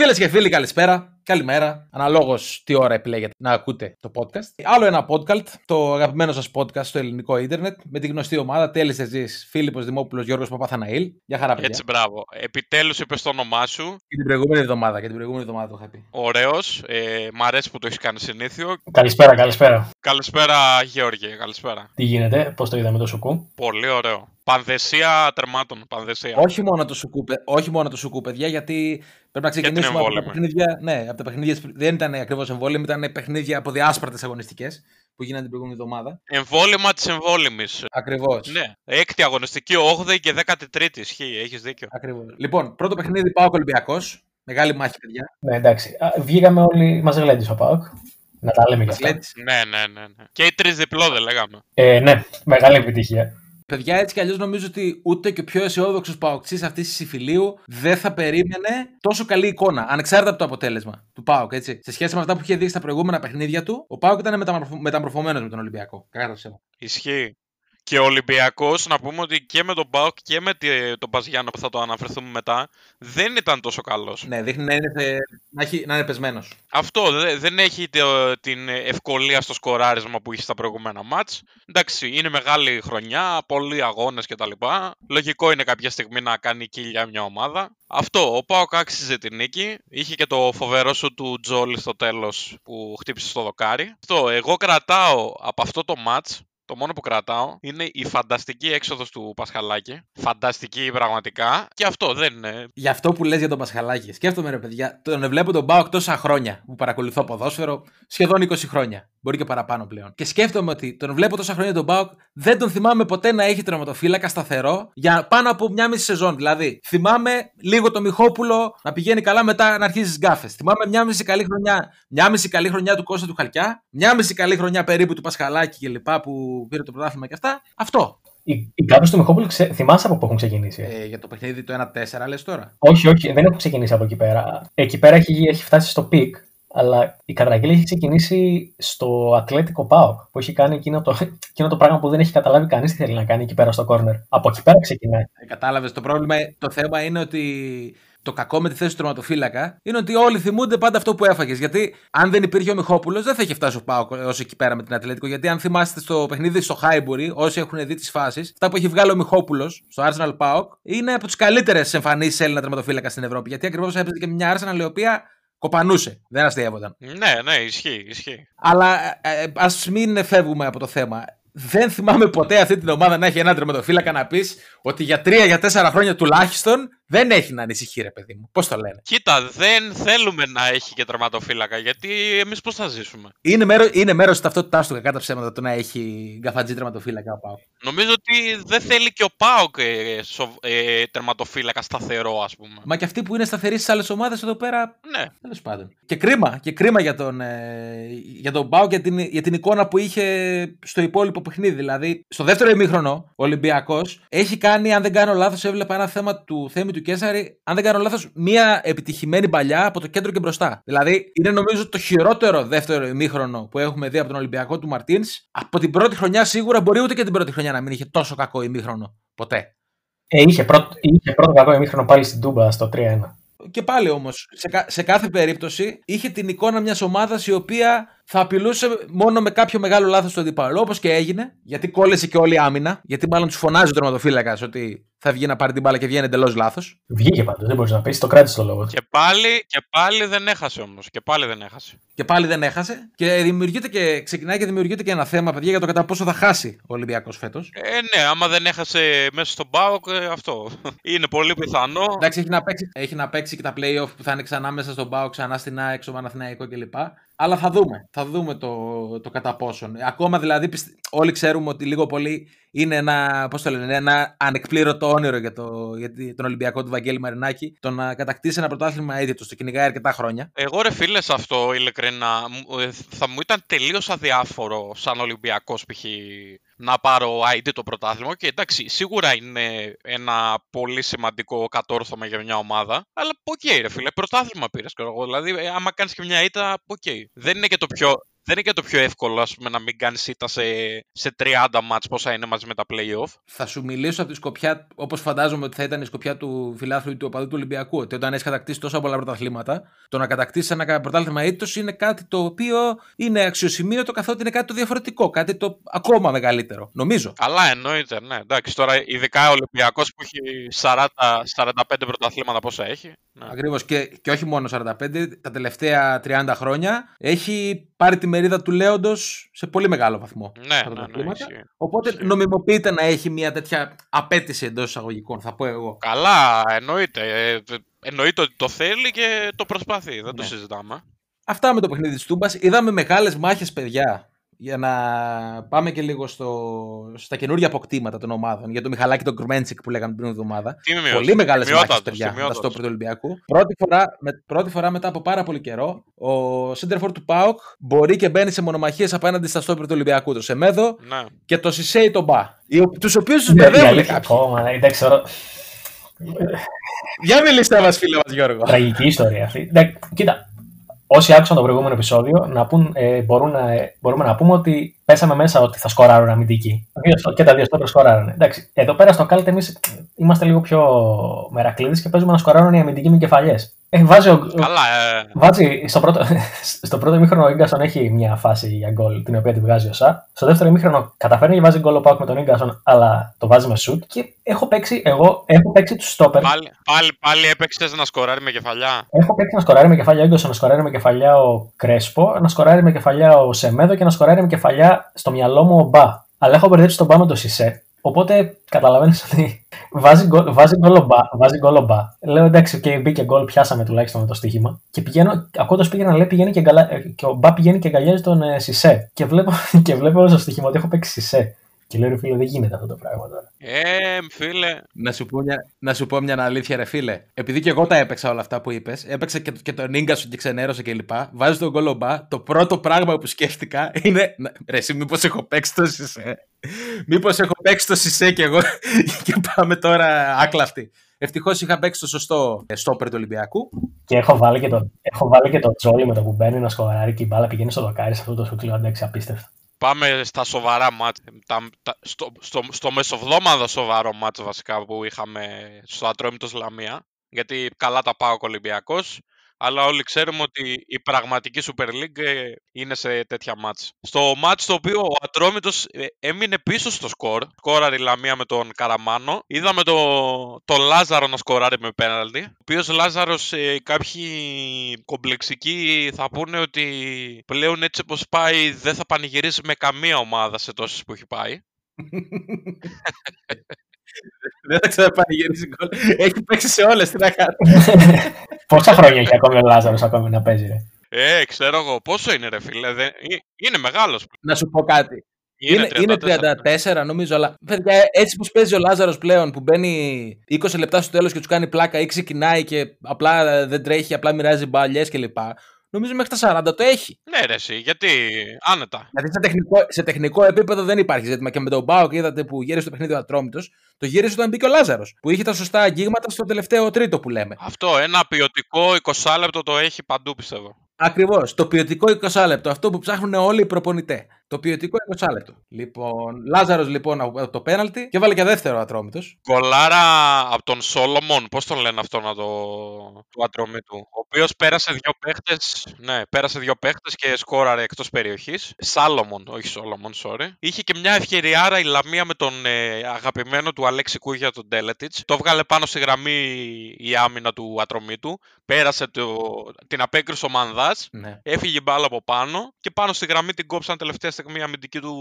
Φίλες και φίλοι, καλησπέρα. Καλημέρα. Αναλόγως τι ώρα επιλέγετε να ακούτε το podcast. Άλλο ένα podcast, το αγαπημένο σας podcast στο ελληνικό ίντερνετ, με τη γνωστή ομάδα Τέλης Εζή, Φίλιππος Δημόπουλος, Γιώργος Παπαθαναήλ. Για χαρά, παιδιά. Έτσι, μπράβο. Επιτέλους είπες το όνομά σου. Και την προηγούμενη εβδομάδα, και την προηγούμενη εβδομάδα το είχα πει. Ωραίος. Ε, μ' αρέσει που το έχεις κάνει συνήθιο. Καλησπέρα, καλησπέρα. Καλησπέρα, Γεώργη. Καλησπέρα. Τι γίνεται, πώς το είδαμε το σουκού; Πολύ ωραίο. Πανδεσία τερμάτων. Πανδεσία. Όχι μόνο το σουκού, παι- όχι μόνο το σουκού, παιδιά, γιατί πρέπει να ξεκινήσουμε από τα εμβόλυμη. παιχνίδια. Ναι, από τα παιχνίδια. Δεν ήταν ακριβώς εμβόλυμοι, ήταν παιχνίδια από διάσπαρτες αγωνιστικές που γίνανε την προηγούμενη εβδομάδα. Εμβόλυμα της εμβόλυμης. Ακριβώς. Ναι. Έκτη αγωνιστική, 8η και 13η. Ισχύει, έχεις δίκιο. Ακριβώς. Λοιπόν, πρώτο παιχνίδι πάω Ολυμπιακός. Μεγάλη μάχη, παιδιά. Ναι, εντάξει. Α, βγήκαμε όλοι, μα γλέντισε ο Πάοκ. Να τα λέμε κι αυτά. Αθλέτης. Ναι, ναι, ναι. ναι. Και οι τρεις διπλό δεν λέγαμε. Ε, ναι, μεγάλη επιτυχία. Παιδιά, έτσι κι αλλιώς νομίζω ότι ούτε και ο πιο αισιόδοξος παοξή αυτής της συμφιλίου δεν θα περίμενε τόσο καλή εικόνα, ανεξάρτητα από το αποτέλεσμα του Πάοκ. Έτσι. Σε σχέση με αυτά που είχε δείξει στα προηγούμενα παιχνίδια του, ο Πάοκ ήταν μεταμορφω... μεταμορφωμένος με τον Ολυμπιακό. Κακά το ψέμα. Ισχύει. Και ο Ολυμπιακός, να πούμε ότι και με τον Πάοκ και με τη- τον Παζιάνο που θα το αναφερθούμε μετά, δεν ήταν τόσο καλός. Ναι, δείχνει να είναι, σε... να έχει... να είναι πεσμένος. Αυτό δε- δεν έχει το- την ευκολία στο σκοράρισμα που είχε στα προηγούμενα μάτς. Εντάξει, είναι μεγάλη χρονιά, πολλοί αγώνες κτλ. Λογικό είναι κάποια στιγμή να κάνει κύλια μια ομάδα. Αυτό, ο Πάοκ άξιζε την νίκη. Είχε και το φοβερό σου του Τζόλι στο τέλος που χτύπησε στο δοκάρι. Αυτό, εγώ κρατάω από αυτό το μάτς το μόνο που κρατάω είναι η φανταστική έξοδος του Πασχαλάκη. Φανταστική πραγματικά. Και αυτό δεν είναι. Για αυτό που λες για τον Πασχαλάκη, σκέφτομαι ρε παιδιά, τον βλέπω τον Πάοκ τόσα χρόνια που παρακολουθώ ποδόσφαιρο, σχεδόν 20 χρόνια. Μπορεί και παραπάνω πλέον. Και σκέφτομαι ότι τον βλέπω τόσα χρόνια τον Πάοκ, δεν τον θυμάμαι ποτέ να έχει τερματοφύλακα σταθερό για πάνω από μια μισή σεζόν. Δηλαδή, θυμάμαι λίγο το Μιχόπουλο να πηγαίνει καλά μετά να αρχίζει γκάφες. Θυμάμαι μια μισή καλή χρονιά, μια μισή καλή χρονιά του Κώστα του Χαλκιά, μια μισή καλή χρονιά περίπου του Πασχαλάκη και λοιπά που πήρε το πρωτάθλημα και αυτά. Αυτό. Οι, οι κάτω του Μιχόπουλου ξε... θυμάσαι από πού έχουν ξεκινήσει. Ε, για το παιχνίδι το 1-4 λες τώρα. Όχι, όχι, δεν έχουν ξεκινήσει από εκεί πέρα. Εκεί πέρα έχει, έχει φτάσει στο peak, αλλά η κατρακύλα έχει ξεκινήσει στο Ατλέτικο Πάοκ, που έχει κάνει εκείνο το, εκείνο το πράγμα που δεν έχει καταλάβει κανείς τι θέλει να κάνει εκεί πέρα στο κόρνερ. Από εκεί πέρα ξεκινάει. Ε, Κατάλαβες. Το πρόβλημα, το θέμα είναι ότι το κακό με τη θέση του τερματοφύλακα είναι ότι όλοι θυμούνται πάντα αυτό που έφαγες. Γιατί αν δεν υπήρχε ο Μιχόπουλος, δεν θα είχε φτάσει ο Πάοκ όσο εκεί πέρα με την Ατλέτικο. Γιατί αν θυμάστε στο παιχνίδι στο Χάιμπουρι, όσοι έχουν δει τις φάσεις, αυτά που έχει βγάλει ο Μιχόπουλος στο Arsenal Πάοκ είναι από τις καλύτερες εμφανίσεις Έλληνα τερματοφύλακας στην Ευρώπη. Γιατί ακριβώς έπαιζε και μια Arsenal η οποία κοπανούσε. Δεν αστείευονταν. Ναι, ναι, ισχύει, ισχύει. Αλλά ε, ας μην φεύγουμε από το θέμα. Δεν θυμάμαι ποτέ αυτή την ομάδα να έχει ένα τερματοφύλακα να πεις ότι για τρία για τέσσερα χρόνια τουλάχιστον δεν έχει να ανησυχεί, ρε παιδί μου. Πώς το λένε; Κοίτα, δεν θέλουμε να έχει και τερματοφύλακα, γιατί εμείς πώς θα ζήσουμε; Είναι μέρο είναι μέρος της ταυτότητάς του κακά τα ψέματα το να έχει γκαφατζή τερματοφύλακα ο Πάου. Νομίζω ότι δεν θέλει και ο Πάοκ ε, σοβ- ε, τερματοφύλακα σταθερό, ας πούμε. Μα και αυτοί που είναι σταθεροί στις άλλες ομάδες εδώ πέρα. Ναι. Τέλος πάντων. Και κρίμα, και κρίμα για τον, ε, για τον Πάου για την, για την εικόνα που είχε στο υπόλοιπο παιχνίδι. Δηλαδή, στο δεύτερο ημίχρονο, ο Ολυμπιακός έχει κάνει, αν δεν κάνω λάθος, έβλεπα ένα θέμα του Θέμη του Κέσσαρη, αν δεν κάνω λάθος, μία επιτυχημένη παλιά από το κέντρο και μπροστά. Δηλαδή, είναι νομίζω το χειρότερο δεύτερο ημίχρονο που έχουμε δει από τον Ολυμπιακό του Μαρτίνς. Από την πρώτη χρονιά σίγουρα μπορεί ούτε και την πρώτη χρονιά να μην είχε τόσο κακό ημίχρονο. Ποτέ. Ε, είχε, πρώτο, είχε πρώτο κακό ημίχρονο πάλι στην Τούμπα στο 3-1. Και πάλι όμως, σε, κα- σε κάθε περίπτωση είχε την εικόνα μιας ομάδας η οποία θα απειλούσε μόνο με κάποιο μεγάλο λάθος του αντιπάλου. Όπως και έγινε, γιατί κόλλησε και όλη η άμυνα. Γιατί μάλλον τους φωνάζει ο τερματοφύλακας ότι θα βγει να πάρει την μπάλα και βγαίνει εντελώς λάθος. Βγήκε πάντως, δεν μπορείς να πεις, το κράτησε το λόγο του. Και πάλι, και πάλι δεν έχασε όμως. Και πάλι δεν έχασε. Και πάλι δεν έχασε. Και δημιουργείται και, ξεκινάει και δημιουργείται και ένα θέμα, παιδιά, για το κατά πόσο θα χάσει ο Ολυμπιακός φέτος. Ε, ναι, άμα δεν έχασε μέσα στον Πάοκ, ε, αυτό. Είναι πολύ πιθανό. Εντάξει, έχει να, παίξει, έχει να παίξει και τα playoff που θα είναι ξανά μέσα στον Πάο, ξανά στην ΑΕΚ, στο Παναθηναϊκό κλπ. Αλλά θα δούμε. Θα δούμε το, το κατά πόσον. Ακόμα δηλαδή, πιστε- όλοι ξέρουμε ότι λίγο πολύ είναι ένα, πώς το λένε, ένα ανεκπλήρωτο όνειρο για, το, για τη- τον Ολυμπιακό του Βαγγέλη Μαρινάκη το να κατακτήσει ένα πρωτάθλημα αίτητο. Το κυνηγάει αρκετά χρόνια. Εγώ ρε φίλε σε αυτό ειλικρινά μου- ε, θα μου ήταν τελείως αδιάφορο σαν Ολυμπιακός π.χ. να πάρω αήττητο πρωτάθλημα. Και εντάξει σίγουρα είναι ένα πολύ σημαντικό κατόρθωμα για μια ομάδα αλλά οκ ρε φίλε πρωτάθλημα πήρες ξέρω εγώ. Δηλαδή ε, άμα κάνεις και μια ήττα οκ. Δεν είναι και το πιο δεν είναι και το πιο εύκολο ας πούμε, να μην κάνεις ήττα σε, σε 30 ματς πόσα είναι μαζί με τα play-off. Θα σου μιλήσω από τη σκοπιά, όπως φαντάζομαι ότι θα ήταν η σκοπιά του φιλάθλου ή του οπαδού του Ολυμπιακού. Ότι όταν έχεις κατακτήσει τόσα πολλά πρωταθλήματα, το να κατακτήσεις ένα πρωτάθλημα αήττητος είναι κάτι το οποίο είναι αξιοσημείωτο καθότι είναι κάτι το διαφορετικό. Κάτι το ακόμα μεγαλύτερο. Νομίζω. Καλά, εννοείται, ναι. Εντάξει, τώρα ειδικά ο Ολυμπιακός που έχει 40, 45 πρωταθλήματα πόσα έχει. Ναι. Ακριβώς. Και, και όχι μόνο 45, τα τελευταία 30 χρόνια έχει πάρει τη μερίδα του Λέοντος σε πολύ μεγάλο βαθμό. Ναι, στα ναι, ναι, πρωταθλήματα. ισχύει. Οπότε Ισχύει. νομιμοποιείται να έχει μια τέτοια απέτηση εντός εισαγωγικών, θα πω εγώ. Καλά, εννοείται. Ε, εννοείται ότι το θέλει και το προσπαθεί. Δεν το Ναι. συζητάμε. Αυτά με το παιχνίδι της Τούμπας. Είδαμε μεγάλες μάχες, παιδιά. Για να πάμε και λίγο στο, στα καινούργια αποκτήματα των ομάδων. Για το Μιχαλάκη τον Γκρμέντσικ που λέγαμε πριν εβδομάδα. Τιμιότατο, Πολύ μεγάλες μάχες, τιμιότατο, παιδιά. Με τα τιμιότατο. στόπερ του Ολυμπιακού. Πρώτη φορά, με, πρώτη φορά μετά από πάρα πολύ καιρό, ο Σέντερφορ του Πάοκ μπορεί και μπαίνει σε μονομαχίες απέναντι στα στόπερ του Ολυμπιακού. Το Σεμέδο Ναι. και το Σισέι τον Μπα. Τους οποίους τους Για- για μπερδεύουν αλήθεια, κάποιοι. ακόμα, ναι, εντάξει, τώρα, Για μιλήστε μα, φίλε μας, Γιώργο. τραγική ιστορία αυτή. Εντάξει, κοίτα, όσοι άκουσαν το προηγούμενο επεισόδιο, να πούν, ε, μπορούν να, ε, μπορούμε να πούμε ότι πέσαμε μέσα ότι θα σκοράρουν αμυντική. Δύο- Και τα δύο στόπερ σκοράρουν. Εντάξει, εδώ πέρα στο κάλτ εμείς είμαστε λίγο πιο μερακλείδες και παίζουμε να σκοράρουν οι αμυντικοί με κεφαλιές. Ε, βάζει ο, Καλά, ε, Βάζει στο πρώτο, στο πρώτο ημίχρονο ο γκασον έχει μια φάση για γκολ την οποία τη βγάζει ο Σα. Στο δεύτερο ημίχρονο καταφέρνει και βάζει γκολ ο Πάουκ με τον γκασον, αλλά το βάζει με σουτ. Και έχω παίξει, εγώ έχω παίξει τους στόπερ. πάλι, πάλι, πάλι έπαιξες να σκοράρει με κεφαλιά. Έχω παίξει να σκοράρει με κεφαλιά ο Γκασον, να σκοράρει με κεφαλιά ο Κρέσπο, να σκοράρει με κεφαλιά ο Σεμέδο και να σκοράρει με κεφαλιά στο μυαλό μου ο Μπα. Αλλά έχω μπερδέψει τον Μπα με τον Σισε. Οπότε καταλαβαίνεις ότι βάζει γκολ, βάζει γκολ ο Μπα. Βάζει γκολ ο Μπα. Λέω εντάξει, και μπήκε γκολ, πιάσαμε τουλάχιστον με το στοίχημα. Και πηγαίνω, ακούγοντας πήγαινα να λέει πηγαίνει και, γκαλα, ε, και ο Μπα πηγαίνει και αγκαλιάζει τον ε, Σισε. Και βλέπω, και βλέπω στο στοίχημα ότι έχω παίξει Σισε. Και λέω ρε φίλε, δεν γίνεται αυτό το πράγμα τώρα. Ε, φίλε. Να σου, πω μια, να σου πω μια αλήθεια, ρε φίλε. Επειδή και εγώ τα έπαιξα όλα αυτά που είπες, έπαιξα και, και τον νίγκα σου και ξενέρωσε κλπ. Βάζεις τον κολομπά. Το πρώτο πράγμα που σκέφτηκα είναι. να- Ρε, εσύ, μήπως έχω παίξει το Σισε; Μήπως έχω παίξει το Σισε και εγώ; και πάμε τώρα άκλαυτοι. Ευτυχώς είχα παίξει το σωστό στόπερ του Ολυμπιακού. Και έχω βάλει και το, έχω βάλει και το τζόλι με το που μπαίνει να σκοράρει και η μπάλα πηγαίνει στο δοκάρι σε αυτό το σουτ. Λέω εντάξει, απίστευτο. Πάμε στα σοβαρά μάτς. Τα, τα, στο, στο, στο μεσοβδόμαδο σοβαρό μάτς βασικά που είχαμε στο Ατρόμητος Λαμία. Γιατί καλά τα πάω ο Ολυμπιακός. Αλλά όλοι ξέρουμε ότι η πραγματική Super League ε, είναι σε τέτοια μάτς. Στο μάτς το οποίο ο Ατρόμητος ε, έμεινε πίσω στο σκορ. Σκόραρε η Λαμία με τον Καραμάνο. Είδαμε το, το Λάζαρο να σκοράρει με πέναλτι. Ο οποίος Λάζαρος ε, κάποιοι κομπλεξικοί θα πούνε ότι πλέον έτσι όπως πάει δεν θα πανηγυρίσει με καμία ομάδα σε τόσες που έχει πάει. Δεν θα ξαναπανηγυρίσει γκολ. Έχει παίξει σε όλες. Τι να κάνει. Πόσα χρόνια έχει ακόμη ο Λάζαρος ακόμη να παίζει, ρε; Ε, ξέρω εγώ πόσο είναι ρε φίλε; Δεν... ε, Είναι μεγάλος. να σου πω κάτι. Είναι, είναι 34. 34 νομίζω, αλλά παιδιά, έτσι που παίζει ο Λάζαρος πλέον που μπαίνει 20 λεπτά στο τέλος και του κάνει πλάκα ή ξεκινάει και απλά δεν τρέχει, απλά μοιράζει μπαλιέ κλπ. Νομίζω μέχρι τα 40 το έχει. Ναι ρε εσύ, γιατί άνετα. Δηλαδή σε τεχνικό, σε τεχνικό επίπεδο δεν υπάρχει ζήτημα. Και με τον Μπάουκ είδατε που γύρισε το παιχνίδι ο Ατρόμητος, το γύρισε όταν μπήκε ο Λάζαρος. Που είχε τα σωστά αγγίγματα στο τελευταίο τρίτο που λέμε. Αυτό, ένα ποιοτικό 20 λεπτό το έχει παντού πιστεύω. Ακριβώς. Το ποιοτικό 20 λεπτό. Αυτό που ψάχνουν όλοι οι προπονητές. Το ποιοτικό 20 λεπτό. Λοιπόν, Λάζαρος λοιπόν από το πέναλτι και βάλε και δεύτερο ατρόμητος. Γκολάρα από τον Σόλομον, πώς τον λένε αυτό να το... του ατρωμίτου. Ο οποίος πέρασε δύο παίχτες, ναι, πέρασε δύο παίχτες και σκόραρε εκτός περιοχής. Σάλομον, όχι Σόλομον, sorry. Είχε και μια ευκαιριάρα η Λαμία με τον ε, αγαπημένο του Αλέξη Κούγια, τον Τέλετιτς. Το βγάλε πάνω στη γραμμή η άμυνα του ατρωμίτου. Πέρασε το, την απέκριση ο Μανδάς. Ναι. Έφυγε η μπάλα από πάνω και πάνω στη γραμμή την κόψαν τελευταία στιγμή η αμυντική του,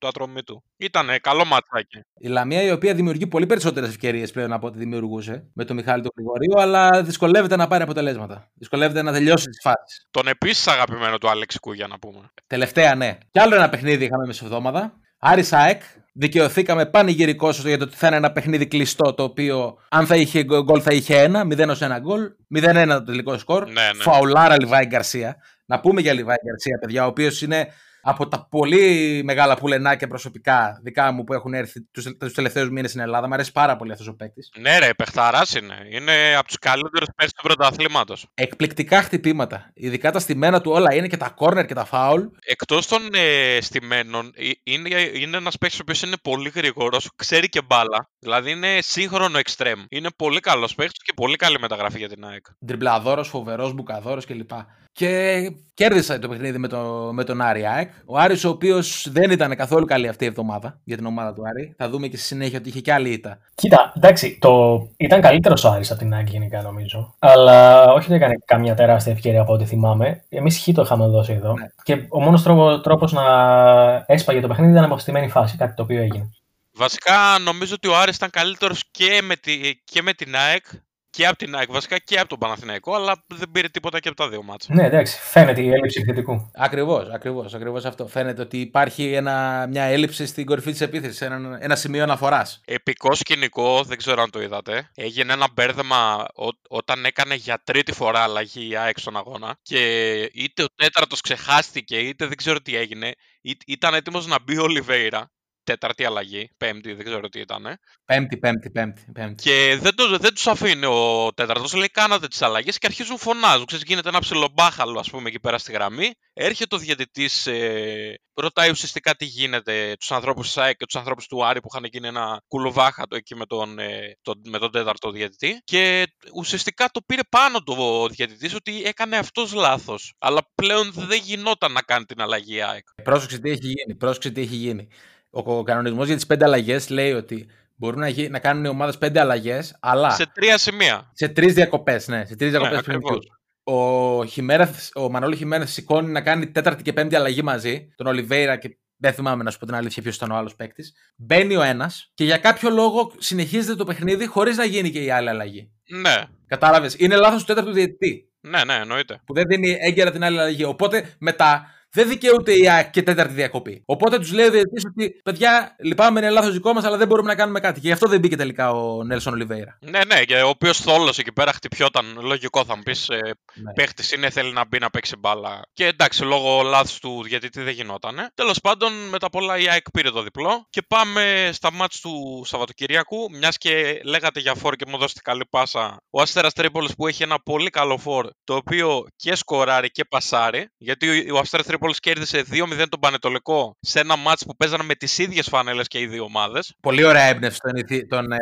του ατρωμίτου. Ήτανε καλό ματσάκι. Η Λαμία η οποία δημιουργεί πολύ περισσότερες ευκαιρίες πλέον από ό,τι δημιουργούσε με τον Μιχάλη τον Γρηγορίου, αλλά δυσκολεύεται να πάρει αποτελέσματα. Δυσκολεύεται να τελειώσει τις φάσεις. Τον επίσης αγαπημένο του Αλέξη Κούγια να πούμε. Τελευταία, ναι. Κι άλλο ένα παιχνίδι είχαμε μεσοβδόμαδα. Άρη ΑΕΚ, Δικαιωθήκαμε πανηγυρικό για το ότι θα είναι ένα παιχνίδι κλειστό το οποίο αν θα είχε γκολ θα είχε ένα, 0 ως ένα γκολ, 0-1 το τελικό σκορ. Ναι, ναι. Φαουλάρα Λιβάη Γκαρσία. Να πούμε για Λιβάη Γκαρσία, παιδιά, ο οποίος είναι από τα πολύ μεγάλα πουλενάκια προσωπικά δικά μου που έχουν έρθει τους τους τελευταίους μήνες στην Ελλάδα. Μου αρέσει πάρα πολύ αυτός ο παίκτης. Ναι, ρε, παιχταράς είναι. Είναι από τους καλύτερους παίκτες του πρωταθλήματος. Εκπληκτικά χτυπήματα. Ειδικά τα στημένα του όλα είναι και τα κόρνερ και τα φάουλ. Εκτός των ε, στημένων, ε, είναι, είναι ένας παίκτης ο οποίος είναι πολύ γρήγορος, ξέρει και μπάλα. Δηλαδή είναι σύγχρονο εξτρέμ. Είναι πολύ καλός παίκτης και πολύ καλή μεταγραφή για την ΑΕΚ. Ντριμπλαδόρος, φοβερός, μπουκαδόρος κλπ. Και κέρδισα το παιχνίδι με, το, με τον Άρη ΑΕΚ. Ο Άρης ο οποίος δεν ήταν καθόλου καλή αυτή η εβδομάδα για την ομάδα του Άρη. Θα δούμε και στη συνέχεια ότι είχε και άλλη ήττα. Κοίτα, εντάξει, το... ήταν καλύτερος ο Άρης από την ΑΕΚ γενικά νομίζω. Αλλά όχι ότι έκανε καμιά τεράστια ευκαιρία από ό,τι θυμάμαι. Εμείς χ το είχαμε δώσει εδώ. Ναι. Και ο μόνος τρόπο τρόπος να έσπαγε το παιχνίδι ήταν από στημένη φάση, κάτι το οποίο έγινε. Βασικά νομίζω ότι ο Άρης ήταν καλύτερος και, με τη, και με την ΑΕΚ και από την ΑΕΚ βασικά και από τον Παναθηναϊκό, αλλά δεν πήρε τίποτα και από τα δύο μάτσα. Ναι, εντάξει, φαίνεται η έλλειψη επιθετικού. Ακριβώς, ακριβώς, ακριβώς αυτό. Φαίνεται ότι υπάρχει ένα, μια έλλειψη στην κορυφή της επίθεσης, ένα, ένα σημείο αναφοράς. Επικό σκηνικό, δεν ξέρω αν το είδατε. Έγινε ένα μπέρδεμα ό- όταν έκανε για τρίτη φορά αλλαγή η ΑΕΚ στον αγώνα και είτε ο τέταρτος ξεχάστηκε, είτε δεν ξέρω τι έγινε. Ή- Ήταν έτοιμος να μπει ο Ολιβέηρα. Τέταρτη αλλαγή, πέμπτη, δεν ξέρω τι ήταν. Πέμπτη, πέμπτη, πέμπτη. πέμπτη. Και δεν, το, δεν τους αφήνει ο τέταρτος. Λέει: Κάνατε τις αλλαγές και αρχίζουν φωνάζουν. Ξέρεις, γίνεται ένα ψιλομπάχαλο, ας πούμε, εκεί πέρα στη γραμμή. Έρχεται ο διαιτητής, ε, ρωτάει ουσιαστικά τι γίνεται τους ανθρώπους της ΣΑΕΚ και τους ανθρώπους του Άρη που είχαν γίνει ένα κουλοβάχατο εκεί με τον, ε, τον, με τον τέταρτο διαιτητή. Και ουσιαστικά το πήρε πάνω του ο διαιτητής ότι έκανε αυτός λάθος. Αλλά πλέον δεν γινόταν να κάνει την αλλαγή η ΑΕΚ. Πρόσεξε τι έχει γίνει. Πρόσεξε τι έχει γίνει. Ο, ο κανονισμός για τις πέντε αλλαγές λέει ότι μπορούν να, γι- να κάνουν οι ομάδες πέντε αλλαγές, αλλά Σε τρία σημεία. σε τρεις διακοπές. Ναι, σε τρεις διακοπές Ναι, ακριβώς. Ο, Χιμέρεθ, ο Μανώλη Χιμένεθ σηκώνει να κάνει τέταρτη και πέμπτη αλλαγή μαζί. Τον Ολιβέηρα και δεν θυμάμαι να σου πω την αλήθεια ποιος ήταν ο άλλος παίκτης. Μπαίνει ο ένας και για κάποιο λόγο συνεχίζεται το παιχνίδι χωρίς να γίνει και η άλλη αλλαγή. Ναι, Κατάλαβες. Είναι λάθος του τέταρτου διαιτητή ναι, ναι, εννοείται. που δεν δίνει έγκαιρα την άλλη αλλαγή. Οπότε μετά δεν δικαιούται η ΑΕΚ και τέταρτη διακοπή. Οπότε τους λέει ο διαιτητής ότι παιδιά, λυπάμαι, είναι λάθος δικό μας, αλλά δεν μπορούμε να κάνουμε κάτι. Και γι' αυτό δεν μπήκε τελικά ο Νέλσον Ολιβέηρα. Ναι, ναι, και ο οποίος θόλος εκεί πέρα χτυπιόταν. Λογικό θα μου πεις. Ε, Ναι. Παίχτης είναι, θέλει να μπει να παίξει μπάλα. Και εντάξει, λόγω λάθους του διαιτητή δεν γινόταν. Τέλος πάντων, μετά πολλά η ΑΕΚ πήρε το διπλό. Και πάμε στα μάτς του Σαββατοκυριακού. Μιας και λέγατε για φόρ και μου δώσετε καλή πάσα. Ο Αστέρας Τρίπολης που έχει ένα πολύ καλό φόρ, το οποίο και σκοράρει και πασάρει. Γιατί ο Αστέρας Τρίπολη κέρδισε 2-0 τον Πανετολικό σε ένα μάτς που παίζανε με τις ίδιες φανέλες και οι δύο ομάδες. Πολύ ωραία έμπνευση των, ηθι... των ε,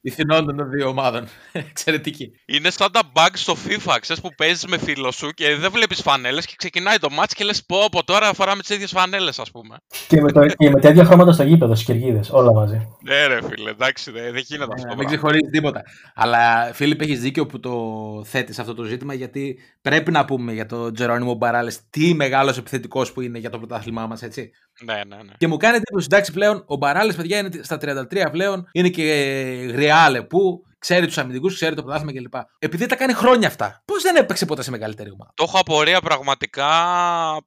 ηθινών των δύο ομάδων. Εξαιρετική. Είναι σαν τα bugs στο FIFA, ξέρεις που παίζεις με φίλο σου και δεν βλέπεις φανέλες και ξεκινάει το match και λες πω από τώρα φοράμε τις ίδιες φανέλες ας πούμε. Και με, το, και με τα ίδια χρώματα στο γήπεδο, στις κερκίδες, όλα μαζί. Ναι ρε φίλε, εντάξει δεν, δεν γίνεται αυτό Ε, το μην πράγμα. ξεχωρίζεις τίποτα. Αλλά Φίλιπ, έχεις δίκιο που το θέτεις αυτό το ζήτημα, γιατί πρέπει να πούμε για τον Τζερόνιμο Μπαράλε τι μεγάλος επιθετικός που είναι για το πρωτάθλημά μας, έτσι. Ναι, ναι, ναι. Και μου κάνει εντύπωση, εντάξει, πλέον ο Μπαράλε, παιδιά, είναι στα 33 πλέον, είναι και γριάλε που ξέρει τους αμυντικούς, ξέρει το πρωτάθλημα κλπ. Επειδή τα κάνει χρόνια αυτά, πώς δεν έπαιξε ποτέ σε μεγαλύτερη ομάδα; Το έχω απορία πραγματικά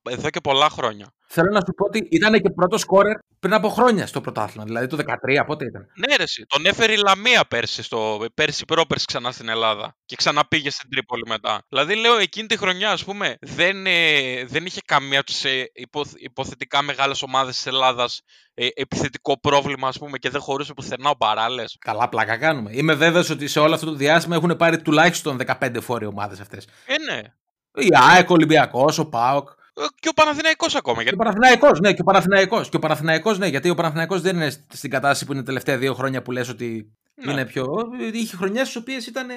εδώ και πολλά χρόνια. Θέλω να σου πω ότι ήταν και πρώτος σκόρερ πριν από χρόνια στο πρωτάθλημα. Δηλαδή το 13, πότε ήταν. Ναι ρε εσύ, τον έφερε η Λαμία πέρσι, στο, πέρσι πρόπερσι ξανά στην Ελλάδα και ξαναπήγε στην Τρίπολη μετά. Δηλαδή λέω εκείνη τη χρονιά ας πούμε δεν, ε, δεν είχε καμία από τις ε, υπο- υποθετικά μεγάλες ομάδες της Ελλάδας ε, επιθετικό πρόβλημα ας πούμε και δεν χωρούσε πουθενά ο Μπαράλες. Καλά, πλάκα κάνουμε. Είμαι βέβαιος ότι σε όλο αυτό το διάστημα έχουν πάρει τουλάχιστον 15 φόροι ομάδες αυτές. Ε, ναι. Η ΑΕΚ, ο Ολυμπιακός, ο ΠΑΟΚ. Ε, Και ο Παναθηναϊκός ακόμα. Και Γιατί... ο Παναθηναϊκός, ναι, και ο Παναθηναϊκός. Και ο Παναθηναϊκός, ναι, γιατί ο Παναθηναϊκός δεν είναι στην κατάσταση που είναι τα τελευταία δύο χρόνια που λες ότι Ναι. είναι πιο. Είχε χρονιές στις οποίες ήταν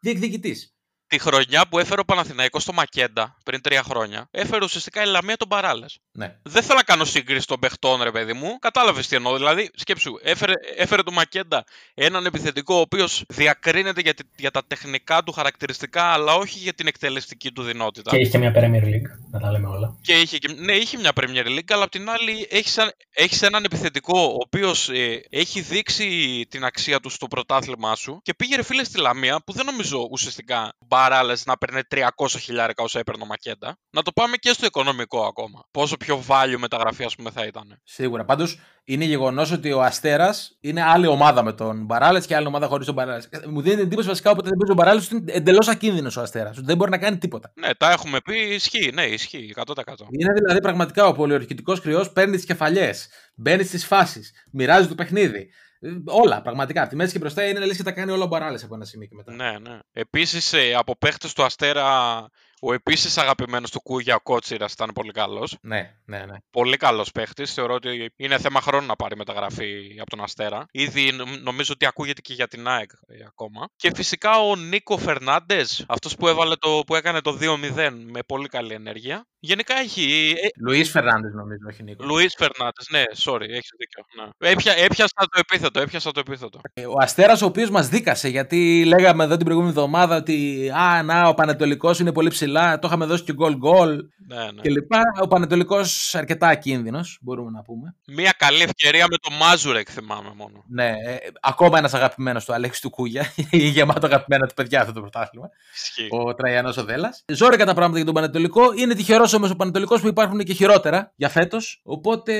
διεκδικητής. Τη χρονιά που έφερε ο Παναθηναϊκός στο Μακέντα πριν τρία χρόνια, έφερε ουσιαστικά η Λαμία τον Παράλες. Ναι. Δεν θέλω να κάνω σύγκριση των παιχτών, ρε παιδί μου. Κατάλαβες τι εννοώ. Δηλαδή, σκέψου, έφερε, έφερε το Μακέντα έναν επιθετικό ο οποίος διακρίνεται για, τη- για τα τεχνικά του χαρακτηριστικά, αλλά όχι για την εκτελεστική του δυνότητα. Και είχε και μια Premier League, να τα λέμε όλα. Και είχε, και- ναι, είχε μια Premier League, αλλά απ' την άλλη έχεις, ένα- έχεις έναν επιθετικό ο οποίος ε, έχει δείξει την αξία του στο πρωτάθλημά σου και πήγε ρε φίλε στη Λαμία που δεν νομίζω ουσιαστικά ο Μπαράλε να παίρνει 300 χιλιάρικα όσο έπαιρνε ο Μακέντα. Να το πάμε και στο οικονομικό ακόμα. Πόσο πιο value μεταγραφή, ας πούμε, θα ήταν. Σίγουρα. Πάντως είναι γεγονός ότι ο Αστέρας είναι άλλη ομάδα με τον Μπαράλες και άλλη ομάδα χωρίς τον Μπαράλες. Μου δίνει εντύπωση βασικά όποτε δεν παίζει ο Μπαράλες ότι είναι εντελώς ακίνδυνος ο Αστέρας. Ότι δεν μπορεί να κάνει τίποτα. Ναι, τα έχουμε πει. Ισχύει. Ναι, ισχύει. 100%. Είναι δηλαδή πραγματικά ο πολιορκητικό κρυός, παίρνει τις κεφαλιές, μπαίνει στις φάσεις, μοιράζει το παιχνίδι. Ε, Όλα, πραγματικά. Από τη μέση και μπροστά είναι λες και τα κάνει όλα ο Μπαράλες από ένα σημείο και μετά. Ναι, ναι. Επίσης, από παίχτες του Αστέρα, ο επίσης αγαπημένος του Κούγια, ο Κότσιρας, ήταν πολύ καλός. Ναι, ναι, ναι. Πολύ καλός παίχτης. Θεωρώ ότι είναι θέμα χρόνου να πάρει μεταγραφή από τον Αστέρα. Ήδη νομ- νομίζω ότι ακούγεται και για την ΑΕΚ ε, ακόμα. Και φυσικά ο Νίκο Φερνάντες, αυτός που, έβαλε το, που έκανε το 2-0 με πολύ καλή ενέργεια. Γενικά έχει. Ε, Λουίς Φερνάνδε νομίζω, όχι Νίκο. Λουίς Φερνάντες, ναι, sorry, έχεις δίκιο. Ναι. Έπια, έπιασα το επίθετο, έπιασα το επίθετο. Ε, Ο Αστέρας, ο οποίος μας δίκασε, γιατί λέγαμε εδώ την προηγούμενη εβδομάδα ότι Α, να, ο Πανετολικός είναι πολύ ψηλά, το είχαμε δώσει και γκολ γκολ Ναι, ναι. κλπ. Ο Πανετολικός αρκετά ακίνδυνο, μπορούμε να πούμε. Μία καλή ευκαιρία με το Μάζουρεκ, θυμάμαι μόνο. Ναι, ε, ακόμα ένας αγαπημένος του Αλέξης του Κούγια, γεμάτο αγαπημένα του παιδιά αυτό το πρωτάθλημα. Ισχύει. Ο Τραγιανό ο Δέλλα. Ζόρικα τα πράγματα για τον Πανετολικό. Είναι τυχερός όμως ο Πανετολικός που υπάρχουν και χειρότερα για φέτος. Οπότε.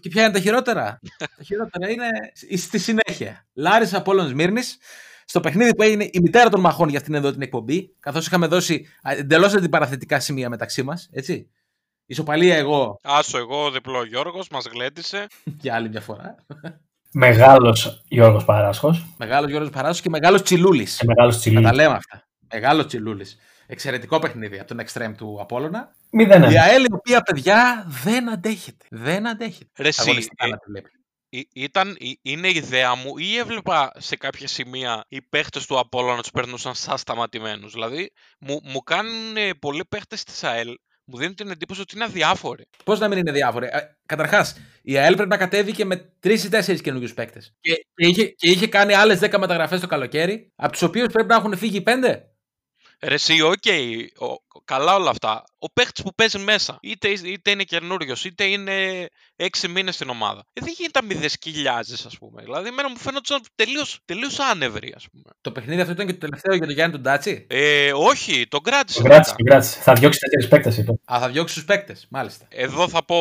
Και ποια είναι τα χειρότερα; τα χειρότερα είναι στη συνέχεια. Λάρισα Απόλλων Σμύρνης. Στο παιχνίδι που έγινε η μητέρα των μαχών για αυτήν εδώ την εκπομπή, καθώς είχαμε δώσει εντελώς αντιπαραθετικά σημεία μεταξύ μας, έτσι. Ισοπαλία εγώ Άσο εγώ, διπλό Γιώργος, μας γλέντισε. για άλλη μια φορά. Μεγάλος Γιώργος Παράσχος Μεγάλος Γιώργος Παράσο και μεγάλος Τσιλούλης. και μεγάλος Να Τσιλί. τα λέμε αυτά. Μεγάλος Τσιλούλης. Εξαιρετικό παιχνίδι από τον εξτρέμ του Απόλλωνα. Η 0-1. ΑΕΛ η οποία παιδιά δεν αντέχεται. Δεν αντέχεται. Ρε εσύ, Αγωνιστικά ε, να τη βλέπει. Ή- Ήταν, ή- είναι ιδέα μου ή έβλεπα σε κάποια σημεία οι παίχτες του Απόλλωνα να τους περνούσαν σαν σταματημένους. Δηλαδή, μου, μου κάνουν ε, πολλοί παίχτες της ΑΕΛ, μου δίνουν την εντύπωση ότι είναι αδιάφοροι. Πώς να μην είναι διάφοροι. Καταρχάς, η ΑΕΛ πρέπει να κατέβηκε με τρεις ή τέσσερις καινούριους παίκτες. Και, και, είχε, και είχε κάνει άλλες 10 μεταγραφές το καλοκαίρι, από τους οποίους πρέπει να έχουν φύγει πέντε; Ρε εσύ, οκ, ο- καλά όλα αυτά. Ο παίχτης που παίζει μέσα, είτε, είτε είναι καινούριος, είτε είναι έξι μήνες στην ομάδα. Ε, δεν γίνεται να μη σκυλιάζεις, ας πούμε. Δηλαδή, εμένα μου φαίνονταν τελείως, τελείως άνευροι, ας πούμε. Το παιχνίδι αυτό ήταν και το τελευταίο για τον Γιάννη τον Τάτση; Ε, όχι, τον κράτησε. Τον κράτησε, μετά. τον κράτησε. Θα διώξει τέσσερις παίκτες, είπε. Α, θα διώξει τους παίκτες, μάλιστα. Εδώ θα πω,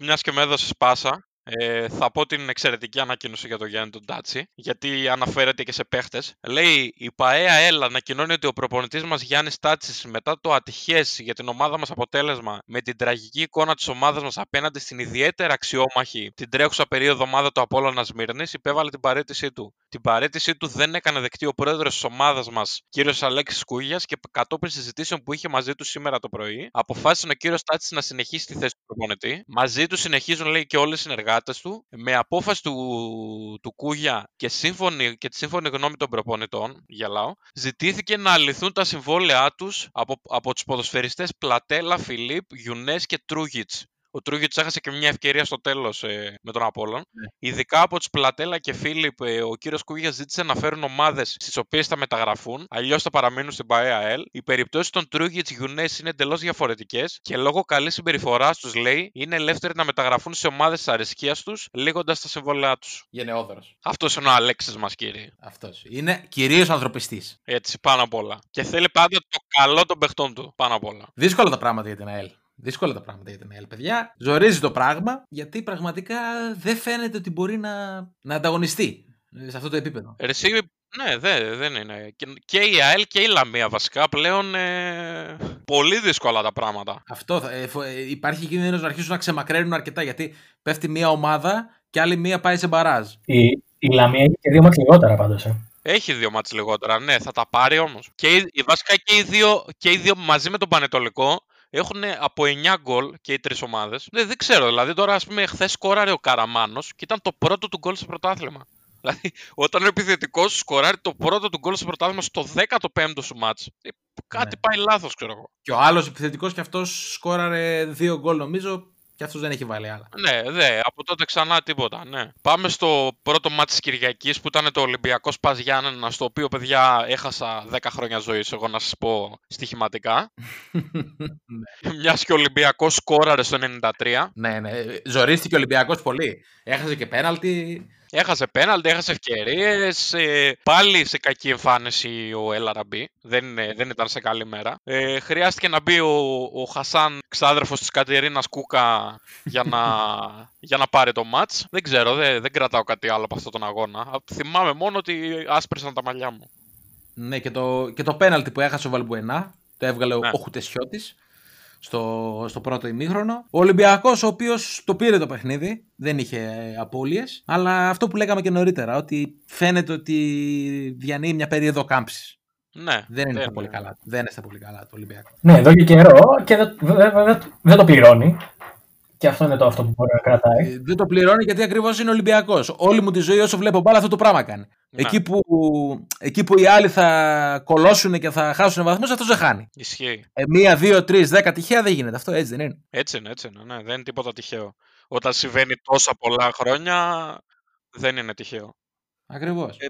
μιας και με έδωσες πάσα, ε, θα πω την εξαιρετική ανακοίνωση για τον Γιάννη τον Τάτση, γιατί αναφέρεται και σε παίχτες. Λέει: Η ΠΑΕ ΑΕΛ ανακοινώνει ότι ο προπονητής μας Γιάννης Τάτσης, μετά το ατυχές για την ομάδα μας αποτέλεσμα με την τραγική εικόνα της ομάδας μας απέναντι στην ιδιαίτερα αξιόμαχη την τρέχουσα περίοδο ομάδα του Απόλλωνα Σμύρνης, υπέβαλε την παραίτησή του. Την παραίτησή του δεν έκανε δεκτή ο πρόεδρος της ομάδας μας, κύριος Αλέξης Κούγιας, και κατόπιν συζητήσεων που είχε μαζί του σήμερα το πρωί, αποφάσισε ο κύριος Τάτσης να συνεχίσει τη θέση του προπονητή. Μαζί του συνεχίζουν, λέει, και όλοι οι συνεργάτες του. Με απόφαση του, του Κούγια και, σύμφωνη, και τη σύμφωνη γνώμη των προπονητών, γελάω, ζητήθηκε να λυθούν τα συμβόλαιά τους από, από τους ποδοσφαιριστές Πλατέλα, Φιλίπ, Γιουνές και Τρούγιτς. Ο Τρούγιτ έχασε και μια ευκαιρία στο τέλος με τον Απόλλων. Ειδικά από τους Πλατέλα και Φίλιπ, ε, ο κύριος Κούγιας ζήτησε να φέρουν ομάδες στις οποίες θα μεταγραφούν, αλλιώς θα παραμείνουν στην ΠαΕΑΕΛ. Οι περιπτώσεις των Τρούγιτς Γιουνές είναι εντελώς διαφορετικές και λόγω καλής συμπεριφοράς τους, λέει, είναι ελεύθεροι να μεταγραφούν σε ομάδες της αρισκία τους, λίγοντα τα συμβόλαιά τους. Γενναιόδωρος. Αυτός είναι ο Αλέξης μας, κύριε. Αυτός. Είναι κυρίως ανθρωπιστής. Έτσι, πάνω απ' όλα. Και θέλει πάντα το καλό των παιχτών του, πάνω απ' όλα. Δύσκολα τα πράγματα για την ΑΕΛ. Δύσκολα τα πράγματα για την ΑΕΛ, παιδιά. Ζορίζει το πράγμα γιατί πραγματικά δεν φαίνεται ότι μπορεί να, να ανταγωνιστεί σε αυτό το επίπεδο. Ρε, εσύ, ναι, δε, δεν είναι. Και, και η ΑΕΛ και η Λαμία βασικά πλέον ε, πολύ δύσκολα τα πράγματα. Αυτό θα- ε, φο- ε, υπάρχει κίνδυνος να αρχίσουν να ξεμακραίνουν αρκετά γιατί πέφτει μία ομάδα και άλλη μία πάει σε μπαράζ. Η, η Λαμία έχει και δύο μάτς λιγότερα πάντως. Ε. Έχει δύο μάτς λιγότερα, ναι, θα τα πάρει όμως. Και οι, οι- βασικά και οι, δύο, και οι δύο μαζί με τον Πανετολικό έχουν από 9 γκολ και οι τρεις ομάδες. Δεν, δεν ξέρω, δηλαδή τώρα ας πούμε χθες σκόραρε ο Καραμάνος και ήταν το πρώτο του γκολ στο πρωτάθλημα. Δηλαδή, όταν ο επιθετικός σκοράρει το πρώτο του γκολ στο πρωτάθλημα στο 15ο σου μάτς, ε, κάτι Ναι. πάει λάθος, ξέρω εγώ. Και ο άλλος επιθετικός και αυτός σκόραρε δύο γκολ νομίζω και αυτός δεν έχει βάλει άλλα. Ναι, δε, από τότε ξανά τίποτα, ναι. Πάμε στο πρώτο μάτι της Κυριακής που ήταν το Ολυμπιακός Πας Γιάννενα, στο οποίο, παιδιά, έχασα 10 χρόνια ζωής, εγώ να σας πω στοιχηματικά. Μιας και ο Ολυμπιακός σκόραρε στο 93. ναι, ναι. Ζορίστηκε ο Ολυμπιακός πολύ. Έχασε και πέναλτι. Έχασε πέναλτι, έχασε ευκαιρίες. πάλι σε κακή εμφάνιση ο LRB. Δεν, ε, δεν ήταν σε καλή μέρα. Ε, χρειάστηκε να μπει ο, ο Χασάν, ξάδερφος της Κατερίνας Κούκα, για να, για να πάρει το ματ. Δεν ξέρω, δεν, δεν κρατάω κάτι άλλο από αυτόν τον αγώνα. Θυμάμαι μόνο ότι άσπρισαν τα μαλλιά μου. Ναι, και το, και το πέναλτι που έχασε ο Βαλμπουενά. Το έβγαλε ναι. ο Χουτεσιώτης στο, στο πρώτο ημίχρονο. Ο Ολυμπιακός, ο οποίος το πήρε το παιχνίδι, δεν είχε απώλειες. Αλλά αυτό που λέγαμε και νωρίτερα, ότι φαίνεται ότι διανύει μια περίοδο κάμψης. Ναι, δεν είναι πολύ καλά. Δεν είναι πολύ καλά το Ολυμπιακό. Ναι, εδώ και καιρό και δεν, δεν, δεν, δεν το πληρώνει. Και αυτό είναι το αυτό που μπορεί να κρατάει. Ε, δεν το πληρώνει γιατί ακριβώς είναι Ολυμπιακός. Όλη μου τη ζωή όσο βλέπω μπάλα αυτό το πράγμα κάνει. Ναι. Εκεί, που, εκεί που οι άλλοι θα κολώσουν και θα χάσουν βαθμούς, αυτό δεν χάνει. Ισχύει. Ε, μία, δύο, τρεις, δέκα τυχαία δεν γίνεται. Αυτό έτσι δεν είναι. Έτσι είναι, έτσι είναι. Ναι, δεν είναι τίποτα τυχαίο. Όταν συμβαίνει τόσα πολλά χρόνια, δεν είναι τυχαίο. Ακριβώς. Ε,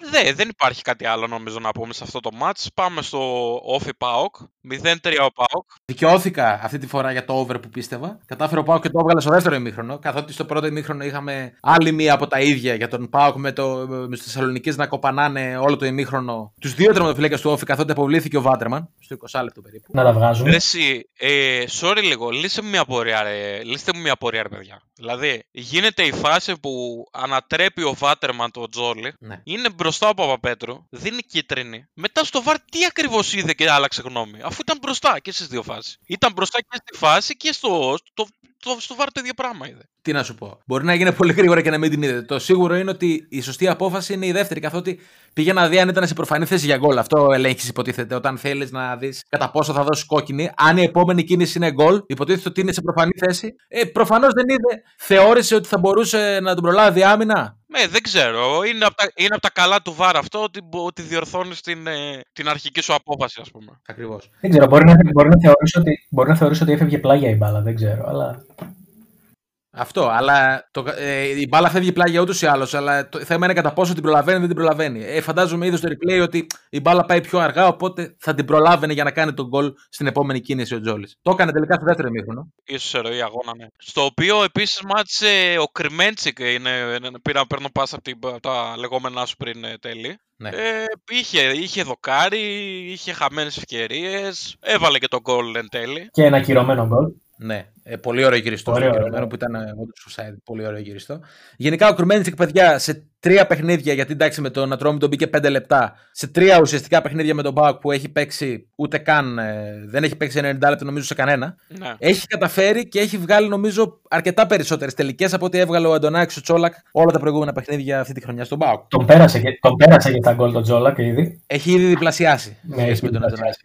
Δε, δεν υπάρχει κάτι άλλο νομίζω να πούμε σε αυτό το match. Πάμε στο Όφι Πάοκ. 0-3 ο Πάοκ. Δικαιώθηκα αυτή τη φορά για το over που πίστευα. Κατάφερε ο Πάοκ και το έβγαλε στο δεύτερο ημίχρονο. Καθότι στο πρώτο ημίχρονο είχαμε άλλη μία από τα ίδια για τον Πάοκ με, το, με Θεσσαλονίκη να κοπανάνε όλο το ημίχρονο τους δύο τερματοφυλάκια του Όφι καθότι αποβλήθηκε ο Βάτερμαν. Στο 20 λεπτό περίπου. Να τα βγάζουμε. Εσύ, ε, sorry λίγο, λύστε μου μια πορεία, ρε. Λύστε μου μια πορεία, ρε παιδιά. Δηλαδή, γίνεται η φάση που ανατρέπει ο Βάτερμαν το Τζόλι. Ναι. Είναι μπροστά ο Παπαπέτρου, δίνει κίτρινη. Μετά στο βαρ τι ακριβώς είδε και άλλαξε γνώμη. Αφού ήταν μπροστά και στις δύο φάσεις. Ήταν μπροστά και στη φάση και στο, το, το, στο βάρ το ίδιο πράγμα είδε. Τι να σου πω. Μπορεί να γίνει πολύ γρήγορα και να μην την είδε. Το σίγουρο είναι ότι η σωστή απόφαση είναι η δεύτερη, καθότι πήγε να δει αν ήταν σε προφανή θέση για γκολ. Αυτό ελέγχεις, υποτίθεται. Όταν θέλεις να δεις κατά πόσο θα δώσει κόκκινη. Αν η επόμενη κίνηση είναι γκολ, υποτίθεται ότι είναι σε προφανή θέση. Ε, προφανώς δεν είδε. Θεώρησε ότι θα μπορούσε να τον προλάβει άμυνα. Ναι, δεν ξέρω. Είναι από τα, είναι από τα καλά του βάρ αυτό ότι, ότι διορθώνεις την, ε, την αρχική σου απόφαση, ας πούμε. Ακριβώς. Δεν ξέρω. Μπορεί να, μπορεί, να θεωρήσει ότι, μπορεί να θεωρήσει ότι έφευγε πλάγια η μπάλα. Δεν ξέρω. Αλλά αυτό, αλλά το, ε, η μπάλα φεύγει πλάγια ούτως ή άλλως. Αλλά το θέμα είναι κατά πόσο την προλαβαίνει ή δεν την προλαβαίνει. Ε, φαντάζομαι είδο στο replay ότι η μπάλα πάει πιο αργά, οπότε θα την προλάβαινε για να κάνει τον γκολ στην επόμενη κίνηση ο Τζόλης. Το έκανε τελικά στο δεύτερο ημίχρονο. σω σε ροή αγώνα, ναι. Στο οποίο επίσης μάτσε ο Κρμέντσικ. Είναι, πήρα, παίρνω πάσα από, τα λεγόμενά σου πριν ε, τέλει. Ναι. Ε, είχε, είχε δοκάρι, είχε χαμένες ευκαιρίες. Έβαλε και τον γκολ εν τέλει. Και ένα κυρωμένο γκολ. Ναι, ε, πολύ ωραίο γυριστό πολύ στο ωραίο, που ήταν όντω offside. Πολύ ωραίο γυριστό. Γενικά ο Κρουμέντσικ, παιδιά, σε τρία παιχνίδια, γιατί εντάξει με τον Ατρόμι τον μπήκε πέντε λεπτά, σε τρία ουσιαστικά παιχνίδια με τον Μπάουκ που έχει παίξει ούτε καν, ε, δεν έχει παίξει 90 λεπτά νομίζω σε κανένα, ναι. έχει καταφέρει και έχει βγάλει νομίζω αρκετά περισσότερες τελικές από ό,τι έβγαλε ο Αντωνάκη ο Τσόλακ όλα τα προηγούμενα παιχνίδια αυτή τη χρονιά στον Μπάουκ. Τον πέρασε, τον πέρασε για τα γκολ τον Τσόλακ ήδη. Έχει ήδη διπλασιάσει ναι, με τον Αντωνάκη.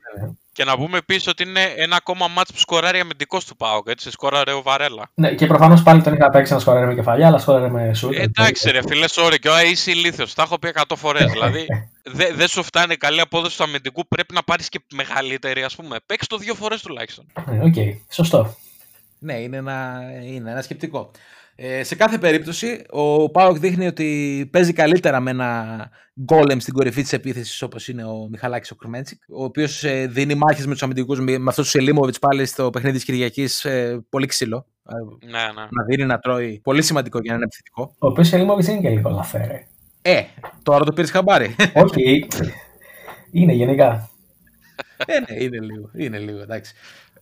Και να πούμε επίσης ότι είναι ένα ακόμα ματς που σκοράρει αμυντικός του ΠΑΟΚ. Έτσι, σκόραρε ο Βαρέλα. Ναι, και προφανώς πάλι τον είχα παίξει να σκοράρει με κεφαλιά, αλλά σκόραρε με σουτ. Ε, εντάξει, ρε φίλε, sorry, και είσαι ηλίθιος. Τα έχω πει 100 φορές. δηλαδή, δεν δε σου φτάνει καλή απόδοση του αμυντικού, πρέπει να πάρεις και μεγαλύτερη, ας πούμε. Παίξει το δύο φορές τουλάχιστον. Ε, OK, okay, σωστό. Ναι, είναι ένα, είναι ένα σκεπτικό. Ε, σε κάθε περίπτωση, ο ΠΑΟΚ δείχνει ότι παίζει καλύτερα με ένα γκόλεμ στην κορυφή της επίθεσης όπως είναι ο Μιχαλάκης ο Κρμέντσικ, ο οποίος ε, δίνει μάχες με τους αμυντικούς, με, με αυτούς τους Σελίμοβιτς πάλι στο παιχνίδι της Κυριακής. Ε, πολύ ξύλο. Ε, ναι, ναι. Να δίνει να τρώει. Πολύ σημαντικό για να είναι επιθετικό. Ο οποίος Σελίμοβιτς είναι και λίγο λαφέρε. Ε, τώρα το πήρες χαμπάρι. Όχι. είναι γενικά. ε, ναι, είναι λίγο. Είναι λίγο, εντάξει.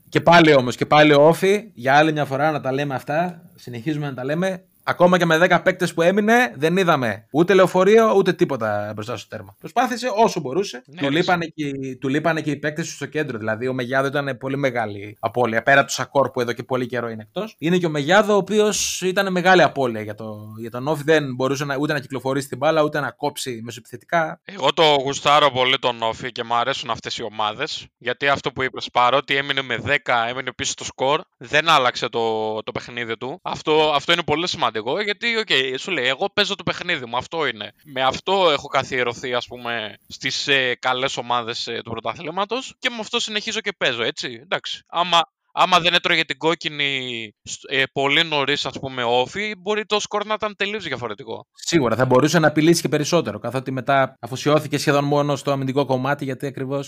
Και πάλι όμως, και πάλι ο ΟΦΗ, για άλλη μια φορά να τα λέμε αυτά, συνεχίζουμε να τα λέμε. Ακόμα και με 10 παίκτες που έμεινε, δεν είδαμε ούτε λεωφορείο ούτε τίποτα μπροστά στο τέρμα. Προσπάθησε όσο μπορούσε. Ναι, του, λείπανε και, του λείπανε και οι παίκτες στο κέντρο. Δηλαδή, ο Μεγιάδο ήταν πολύ μεγάλη απώλεια. Πέρα του Σακόρ που εδώ και πολύ καιρό είναι εκτός. Είναι και ο Μεγιάδο, ο οποίος ήταν μεγάλη απώλεια για, το, για τον Όφη. Δεν μπορούσε να, ούτε να κυκλοφορήσει την μπάλα, ούτε να κόψει μεσοεπιθετικά. Εγώ το γουστάρω πολύ τον Όφη και μου αρέσουν αυτές οι ομάδες. Γιατί αυτό που είπες, παρότι έμεινε με 10, έμεινε πίσω στο σκορ, δεν άλλαξε το, το παιχνίδι του. Αυτό, αυτό είναι πολύ σημαντικό εγώ, γιατί, ok, okay, σου λέει, εγώ παίζω το παιχνίδι μου, αυτό είναι. Με αυτό έχω καθιερωθεί, ας πούμε, στις ε, καλές ομάδες ε, του πρωταθλήματος και με αυτό συνεχίζω και παίζω, έτσι. Εντάξει, άμα, άμα δεν έτρωγε την κόκκινη ε, πολύ νωρίς, ας πούμε, ο ΟΦΗ, μπορεί το σκορ να ήταν τελείως διαφορετικό. Σίγουρα θα μπορούσε να απειλήσει και περισσότερο. Καθότι μετά αφοσιώθηκε σχεδόν μόνο στο αμυντικό κομμάτι, γιατί ακριβώ.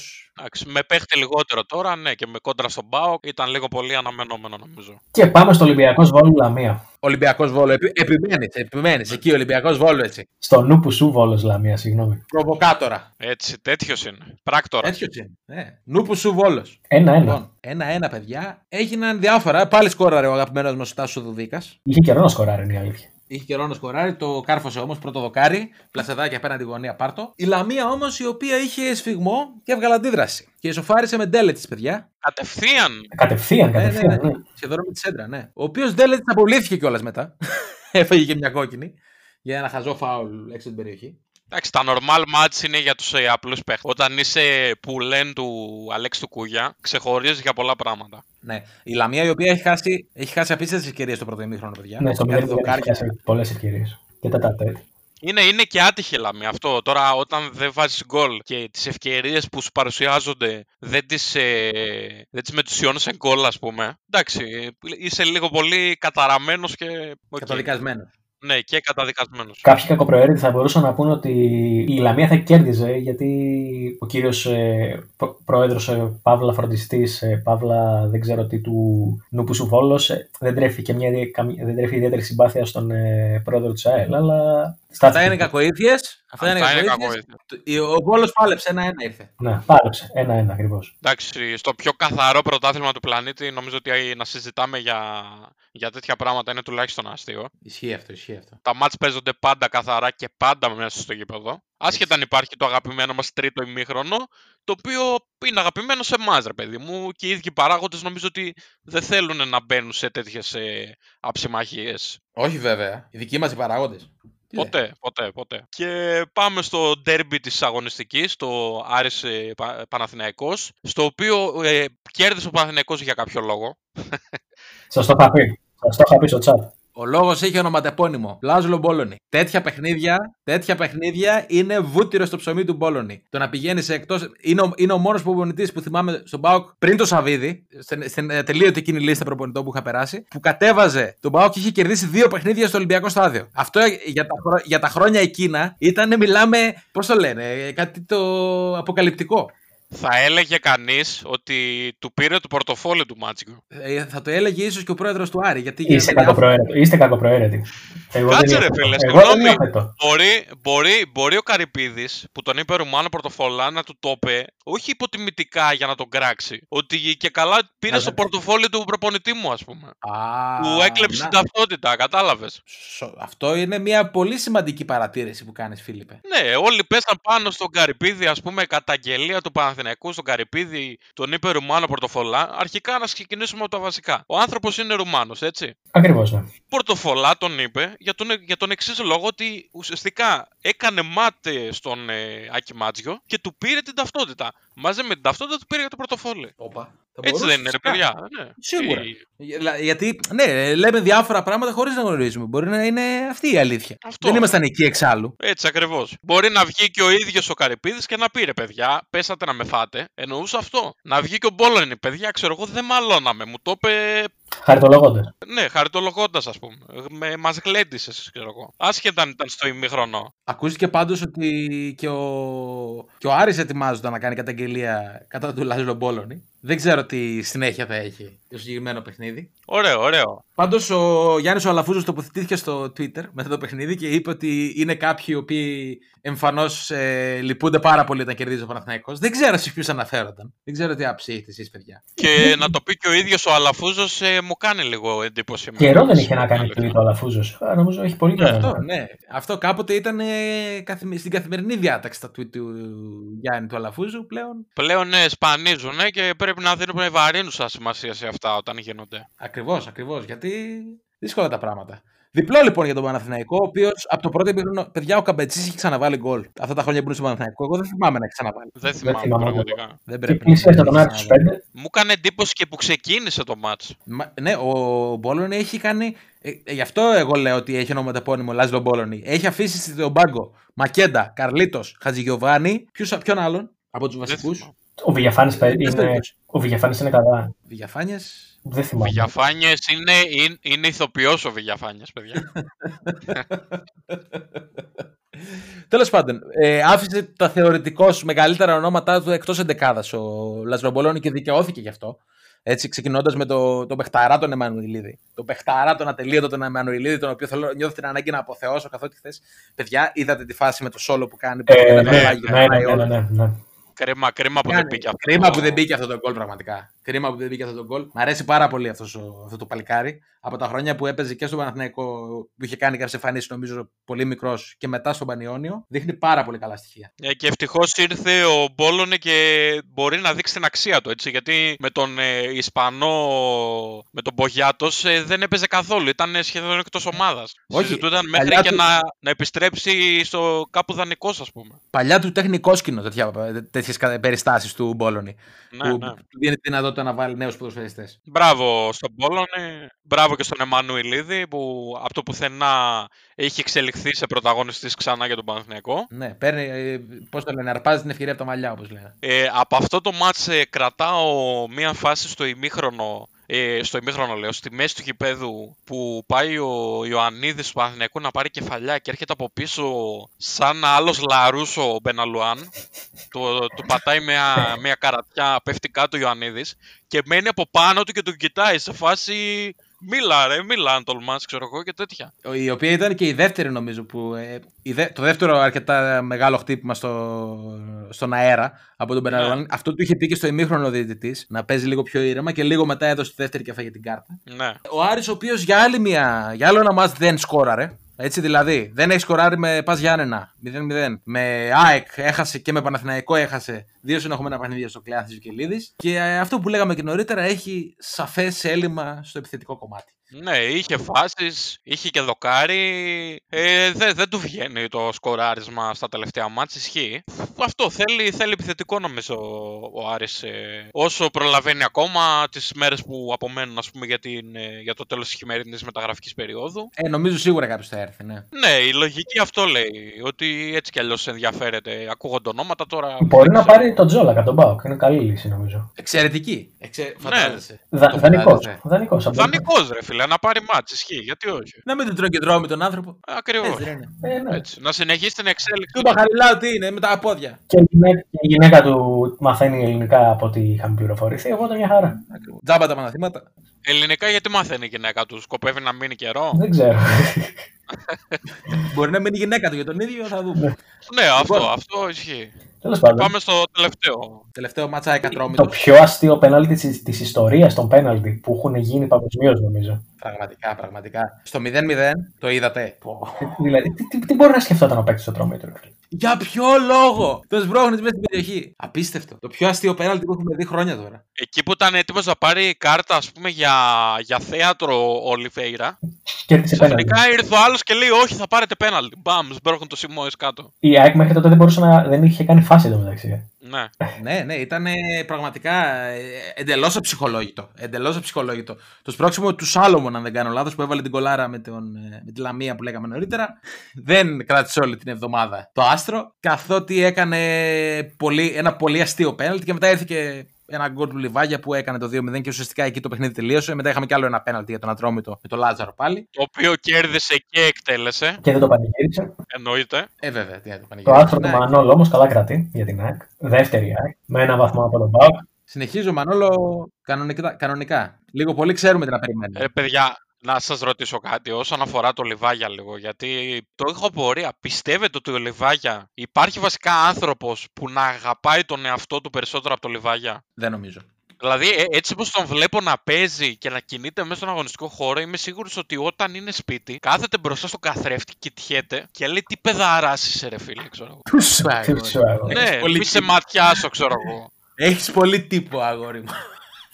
Με παίχτη λιγότερο τώρα, ναι, και με κόντρα στον Μπάο ήταν λίγο πολύ αναμενόμενο, νομίζω. Και πάμε στο Ολυμπιακό Βόλου Λαμία. Ολυμπιακός Βόλο. Επι, επιμένεις, επιμένεις. Εκεί Ολυμπιακός Βόλο έτσι. Στο νου που σου Βόλο Λαμία, συγγνώμη. Προβοκάτορα. Έτσι, τέτοιος είναι. Πράκτορας. Τέτοιος είναι. Ναι. Νου που σου Βόλος. Ένα-ένα. Λοιπόν, ένα-ένα, παιδιά. Έγιναν διάφορα. Πάλι σκόραρε ο αγαπημένος μας Τάσος Δουδίκας. Είχε καιρό να σκοράρει, είναι η αλήθεια. Είχε καιρό να σκοράρει, το κάρφωσε όμως πρώτο δοκάρι. Πλασεδάκι απέναντι γωνία πάρτο. Η Λαμία όμως η οποία είχε σφιγμό και έβγαλε αντίδραση. Και ισοφάρισε με ντέλε της, παιδιά. Κατευθείαν. Κατευθείαν, Ναι, ναι, κατευθείαν. ναι. ναι. Σχεδόν με τη σέντρα, ναι. Ο οποίος ντέλε απολύθηκε κιόλας μετά. Έφαγε και μια κόκκινη για ένα χαζό φάουλ έξω την περιοχή. Εντάξει, τα normal match είναι για τους ε, απλούς παίχτες. Όταν είσαι πουλέν του Αλέξη του Κούγια, ξεχωρίζεις για πολλά πράγματα. Ναι. Η Λαμία η οποία έχει χάσει, έχει χάσει απίστευτες ευκαιρίες στο πρώτο ημίχρονο, παιδιά. Ναι, στο Κάτι 0 δοκάρια. έχει χάσει πολλές ευκαιρίες. Και τα τέτ. Είναι, είναι και άτυχη η Λαμία αυτό. Τώρα, όταν δεν βάζεις γκολ και τις ευκαιρίες που σου παρουσιάζονται δεν τις ε, δεν τις μετουσιώνεις σε γκολ, ας πούμε. Εντάξει, είσαι λίγο πολύ καταραμένος και. οκ. Καταδικασμένος. Ναι, και καταδικασμένος. Κάποιοι κακοπροαίρετοι θα μπορούσαν να πούνε ότι η Λαμία θα κέρδιζε γιατί ο κύριος ε, προ- πρόεδρος ε, Παύλα Φροντιστής, ε, Παύλα δεν ξέρω τι του ΝΠΣ Βόλος, ε, δεν τρέφει και μια, καμ- δεν τρέφει ιδιαίτερη συμπάθεια στον ε, πρόεδρο της ΑΕΛ, αλλά. Αυτά στάθηκε. είναι κακοήθειες. Αυτά είναι Αυτά είναι κακοήθειες. Ο Βόλος πάλεψε ένα-ένα ήρθε. Ναι, πάλεψε. Ένα-ένα ακριβώς. Εντάξει, στο πιο καθαρό πρωτάθλημα του πλανήτη, νομίζω ότι να συζητάμε για, για τέτοια πράγματα είναι τουλάχιστον αστείο. Ισχύει αυτό, ισχύει αυτό. Τα μάτς παίζονται πάντα καθαρά και πάντα μέσα στο γήπεδο. Άσχετα αν υπάρχει το αγαπημένο μας τρίτο ημίχρονο, το οποίο είναι αγαπημένο σε εμάς, ρε παιδί μου, και οι ίδιοι παράγοντες νομίζω ότι δεν θέλουν να μπαίνουν σε τέτοιες ε, αψημαχίες. Όχι βέβαια. Οι δικοί μας οι παράγοντες. Ποτέ, ποτέ, ποτέ. Και πάμε στο ντέρμπι της αγωνιστικής, το Άρης ε, Πα- Παναθηναϊκός, στο οποίο ε, κέρδισε ο Παναθηναϊκός για κάποιο λόγο. Σας το είχα πει. Σας το είχα πει στο chat. Ο λόγος έχει ονοματεπώνυμο. Λάζλο Μπόλωνη. Τέτοια παιχνίδια, τέτοια παιχνίδια είναι βούτυρο στο ψωμί του Μπόλωνη. Το να πηγαίνεις σε εκτό. Είναι ο, είναι ο μόνος προπονητής που θυμάμαι στον Μπάουκ πριν το Σαββίδι, στην, στην ε, τελείωτη εκείνη λίστα προπονητών που είχα περάσει, που κατέβαζε τον Μπάουκ και είχε κερδίσει δύο παιχνίδια στο Ολυμπιακό στάδιο. Αυτό ε, για τα, χρό- για τα χρόνια εκείνα ήταν, μιλάμε, πώς το λένε, ε, κάτι το αποκαλυπτικό. Θα έλεγε κανείς ότι του πήρε το πορτοφόλι του Μάτσικο. Ε, θα το έλεγε ίσως και ο πρόεδρος του Άρη. Γιατί Είστε γίνανε διάφορα- κακοπροαίρετοι. Είστε κακοπροαίρετοι. Εγώ Κάτσε, δεν ρε, υιοθετώ. φίλε, Εγώ δεν συγγνώμη. υιοθετώ. Μπορεί, μπορεί, μπορεί ο Καρυπίδης που τον είπε Ρουμάνο Πορτοφολά να του το είπε, όχι υποτιμητικά για να τον κράξει. Ότι και καλά πήρε Να στο δεν- πορτοφόλι του προπονητή μου, ας πούμε. Α, που έκλεψε να. την ταυτότητα, κατάλαβες. Σο- Αυτό είναι μια πολύ σημαντική παρατήρηση που κάνεις Φίλιππε. Ναι, όλοι πέσαν πάνω στον Καρυπίδη, ας πούμε, καταγγελία του Παναθηναϊκού στον Καρυπίδη, τον είπε Ρουμάνο Πορτοφολά. Αρχικά να ξεκινήσουμε από τα βασικά. Ο άνθρωπος είναι Ρουμάνος, έτσι. Ακριβώς, ναι. Πορτοφολά τον είπε για τον, για τον εξής λόγο ότι ουσιαστικά έκανε μάτε στον ε, Άκη Μάτζιο και του πήρε την ταυτότητα. Μαζί με την ταυτότητα του πήρε για το πορτοφόλι. Όπα. Έτσι δεν είναι, ρε παιδιά. Ναι. Σίγουρα. Τι- Για- Γιατί, ναι, λέμε διάφορα πράγματα χωρίς να γνωρίζουμε. Μπορεί να είναι αυτή η αλήθεια. Αυτό. Δεν ήμασταν εκεί εξάλλου. Έτσι ακριβώς. Μπορεί να βγει και ο ίδιος ο Καρυπίδης και να πει ρε παιδιά, πέσατε να με φάτε. Εννοούσε αυτό. Να βγει και ο Μπόλωνη, παιδιά, ξέρω εγώ δεν μαλώναμε. Μου το είπε Χαριτολογώντα. Ναι, χαριτολογώντα, ας πούμε. Με, μας γλέντισες, ξέρω εγώ. Άσχετα αν ήταν στο ημιχρονό. Ακούστηκε πάντως ότι και ο, και ο Άρης ετοιμάζονταν να κάνει καταγγελία κατά του Λάζλο Μπόλωνη. Δεν ξέρω τι συνέχεια θα έχει το συγκεκριμένο παιχνίδι. Ωραίο, ωραίο. Πάντως ο Γιάννης ο Αλαφούζος τοποθετήθηκε στο Twitter μετά το παιχνίδι και είπε ότι είναι κάποιοι οι οποίοι εμφανώς ε, λυπούνται πάρα πολύ όταν κερδίζει ο Παναθηναϊκός. Δεν ξέρω σε ποιους αναφέρονταν. Δεν ξέρω τι άψη έχετε εσείς, παιδιά. Και να το πει και ο ίδιος ο Αλαφούζος, ε, μου κάνει λίγο εντύπωση. εμένα. Καιρό δεν είχε να κάνει Αλήθεια. tweet ο Αλαφούζος. Νομίζω έχει πολύ καιρό. Αυτό, ναι. Αυτό κάποτε ήταν ε, καθημε- στην καθημερινή διάταξη τα tweet του Γιάννη του Αλαφούζου. Πλέον Πλέον ναι, σπανίζουν ε, και πρέπει να δίνουμε βαρύνουσα σημασία σε αυτά όταν γίνονται. Ακριβώς, ακριβώς. Γιατί δύσκολα τα πράγματα. Διπλό λοιπόν για τον Παναθηναϊκό, ο οποίος από το πρώτο επίπεδο, παιδιά, ο Καμπετσής έχει ξαναβάλει γκολ. Αυτά τα χρόνια που είναι στο Παναθηναϊκό, εγώ δεν θυμάμαι να έχει ξαναβάλει. Δεν θυμάμαι θυμάμαι πραγματικά. Δεν Και πρέπει. πλησίασε να τον έχει Άρη στου ξαναβάλει. 5. Μου έκανε εντύπωση και που ξεκίνησε το μάτς. Μα- ναι, ο Μπόλωνη έχει κάνει. Ε, ε, γι' αυτό εγώ λέω ότι έχει ονοματεπώνυμο Λάζλο Μπόλωνη. Έχει αφήσει στον πάγκο Μακέντα, Καρλίτος, Χατζηγιοβάνη. Ποιους- Ποιον άλλον από τους Δεν βασικούς; Θυμάμαι. Ο Βηγιαφάνη είναι, περίπτωση. ο Βηγιαφάνης είναι καλά. Διαφάνειε. Δεν Ο θυμάμαι. Βηγιαφάνιες είναι, είναι, είναι ηθοποιός ο Βηγιαφάνιες, παιδιά. Τέλος πάντων, ε, άφησε τα θεωρητικώς μεγαλύτερα ονόματά του εκτός εντεκάδας ο Λαζρομπολόνη και δικαιώθηκε γι' αυτό. Έτσι, ξεκινώντας με το, το παιχταρά τον Εμμανουηλίδη. Το παιχταρά τον ατελείωτο τον Εμμανουηλίδη, τον οποίο θέλω, νιώθω την ανάγκη να αποθεώσω καθότι χθες. Παιδιά, είδατε τη φάση με το σόλο που κάνει. που Ε, ένα ναι, τρελάκι, ναι, χαλάει ναι, ναι, όλο. ναι, ναι. Κρίμα, κρίμα που δεν πήγε αυτό. Κρίμα που δεν μπήκε αυτό το γκολ πραγματικά. Κρίμα που δεν μπήκε αυτό το γκολ. Μ' αρέσει πάρα πολύ αυτός ο, αυτό το παλικάρι. Από τα χρόνια που έπαιζε και στο Παναθηναϊκό που είχε κάνει κάποιες εμφανίσεις, νομίζω πολύ μικρός και μετά στον Πανιόνιο, δείχνει πάρα πολύ καλά στοιχεία. Ε, και ευτυχώς ήρθε ο Μπόλωνε και μπορεί να δείξει την αξία του. Έτσι, γιατί με τον ε, Ισπανό, με τον Μπογιάτος, δεν έπαιζε καθόλου. Ήταν σχεδόν εκτός ομάδας. Όχι, Συζητούνταν μέχρι παλιά και του- να, να επιστρέψει στο κάπου δανεικός, ας πούμε. Παλιά του τεχνικό σκηνο τέτοιες περιστάσεις του Μπόλωνη. Ναι, που ναι. του δίνει τη δυνατότητα να βάλει νέους ποδοσφαιριστές. Μπράβο στον Μπόλωνε, μπράβο και στον Εμμανουηλίδη που από το πουθενά έχει εξελιχθεί σε πρωταγωνιστής ξανά για τον Παναθηναϊκό. Ναι, παίρνει, πώς το λένε, αρπάζει την ευκαιρία από τα μαλλιά, όπως λένε. Ε, από αυτό το μάτς ε, κρατάω μία φάση στο ημίχρονο, ε, στο ημίχρονο λέω, στη μέση του γηπέδου που πάει ο Ιωαννίδης του Παναθηναϊκού να πάρει κεφαλιά και έρχεται από πίσω σαν άλλος Λαρούσο ο Μπεναλουάν. το, του πατάει μια, μια καρατιά, πέφτει κάτω ο Ιωαννίδης και μένει από πάνω του και τον κοιτάει σε φάση μίλα ρε, μίλα αν τολμάς ξέρω εγώ και τέτοια. Η οποία ήταν και η δεύτερη νομίζω που. Ε, η δε, το δεύτερο αρκετά μεγάλο χτύπημα στο, στον αέρα από τον Μπεναλουάν. Αυτό του είχε πει και στο ημίχρονο ο διαιτητής να παίζει λίγο πιο ήρεμα και λίγο μετά έδωσε τη δεύτερη και έφαγε την κάρτα. Ναι. Ο Άρης ο οποίος για, άλλη μια, για άλλο ένα μάτς δεν σκόραρε. Έτσι δηλαδή, δεν έχεις σκοράρει με Πας Γιάννενα 0-0. Με ΑΕΚ έχασε και με Παναθηναϊκό έχασε. Δύο συνεχόμενα παιχνίδια στο Κλεάθη Βικελίδης. Και ε, αυτό που λέγαμε και νωρίτερα έχει σαφές έλλειμμα στο επιθετικό κομμάτι. Ναι, είχε φάσεις, είχε και δοκάρι. Ε, δεν, δεν του βγαίνει το σκοράρισμα στα τελευταία μάτς, ισχύει. Αυτό θέλει, θέλει επιθετικό νομίζω ο Άρης. ε, όσο προλαβαίνει ακόμα τις μέρες που απομένουν ας πούμε, για, την, ε, για το τέλος της χειμερινής μεταγραφικής περίοδου. Ε, νομίζω σίγουρα κάποιος θα έρθει, ναι. Ναι, η λογική αυτό λέει. Ότι έτσι κι αλλιώς ενδιαφέρεται. Ακούγονται ονόματα τώρα. Μπορεί δεν να ξέρω. πάρει τον Τζόλακα, τον Μπάουκ. Είναι καλή λύση νομίζω. Εξαιρετική. Εξε... Φαντάζεσαι. Δα, Το Δανεικός. φαντάζεσαι. Δανεικός, από- Δανεικός ρε φίλε, να πάρει μάτς, ισχύει. Γιατί όχι. Να μην τον τρώει και τρώει με τον άνθρωπο. Ακριβώς. Έτσι δεν είναι. Ε, ναι. Έτσι. Να συνεχίσει την εξέλιξη. Του Μπαχαριλάου τι είναι, με τα πόδια. Και η γυναίκα, και η γυναίκα του μαθαίνει ελληνικά από ό,τι είχαμε πληροφορηθεί. Οπότε μια χαρά. Τζάμπα τα μαθήματα. Ελληνικά γιατί μαθαίνει η γυναίκα του, σκοπεύει να μείνει καιρό; Δεν ξέρω. Μπορεί να μείνει η γυναίκα του για τον ίδιο, θα δούμε. Ναι, αυτό, Λοιπόν. αυτό ισχύει. Τέλος πάντων. Πάμε στο τελευταίο. Τελευταίο μάτσα Το εκατρόμητο. πιο αστείο πέναλτι της, της ιστορίας των πέναλτι που έχουν γίνει παγκοσμίως νομίζω. Πραγματικά, πραγματικά. Στο 0-0 το είδατε. Πω. δηλαδή, τι, τι, τι μπορεί να σκεφτόταν ο παίκτης στο τρόμετρο. Για ποιο λόγο! Το σμπρώχνει μέσα στην περιοχή. Απίστευτο. Το πιο αστείο πέναλτι που έχουμε δει χρόνια τώρα. Εκεί που ήταν έτοιμος να πάρει κάρτα, ας πούμε, για, για θέατρο ο Ολιβέηρα. Κέρδισε πέναλτι. Ξαφνικά ήρθε ο άλλος και λέει: Όχι, θα πάρετε πέναλτι. Μπαμ, σμπρώχνουν το Σιμόε κάτω. Η ΑΕΚ μέχρι τότε δεν μπορούσε να. δεν είχε κάνει φάση εντωμεταξύ. Ναι. ναι, ναι, ήταν πραγματικά εντελώς αψυχολόγητο. Εντελώς αψυχολόγητο. Το σπρώξιμο του Σάλομον, αν δεν κάνω λάθος, που έβαλε την κολάρα με, τον, ε, με τη Λαμία που λέγαμε νωρίτερα, δεν κράτησε όλη την εβδομάδα το άστρο. Καθότι έκανε πολύ, ένα πολύ αστείο πέναλτι και μετά ήρθε και ένα γκολ του Λιβάγια που έκανε το 2-0 και ουσιαστικά εκεί το παιχνίδι τελείωσε. Μετά είχαμε κι άλλο ένα πέναλτι για τον Ατρόμητο με τον Λάζαρο πάλι. Το οποίο κέρδισε και εκτέλεσε. Και δεν το πανηγύρισε. Εννοείται. Ε, βέβαια, τι να το Το πανηγυρίσει. άρθρο του Ναι. Μανώλου όμως καλά κρατεί για την ΑΕΚ. Δεύτερη ΑΕΚ. Με ένα βαθμό από τον Μπάουκ. Συνεχίζω, Μανόλο, κανονικά. κανονικά. Λίγο πολύ ξέρουμε τι να περιμένουμε. Ε, παιδιά, να σας ρωτήσω κάτι όσον αφορά το Λιβάγια λίγο. Γιατί το έχω απορία. Πιστεύετε ότι ο Λιβάγια υπάρχει βασικά άνθρωπος που να αγαπάει τον εαυτό του περισσότερο από το Λιβάγια; Δεν νομίζω. Δηλαδή, ε, έτσι όπως τον βλέπω να παίζει και να κινείται μέσα στον αγωνιστικό χώρο, είμαι σίγουρος ότι όταν είναι σπίτι, κάθεται μπροστά στο καθρέφτη, κοιτιέται και λέει τι παιδαρά είσαι, ρε φίλε, ξέρω εγώ. Τους σου, αγόρι. Τι σου αγώ. Έχεις ναι, πολύ μη σε τύπο. ματιάσω, ξέρω εγώ. Έχεις πολύ τύπο, αγόρι μου.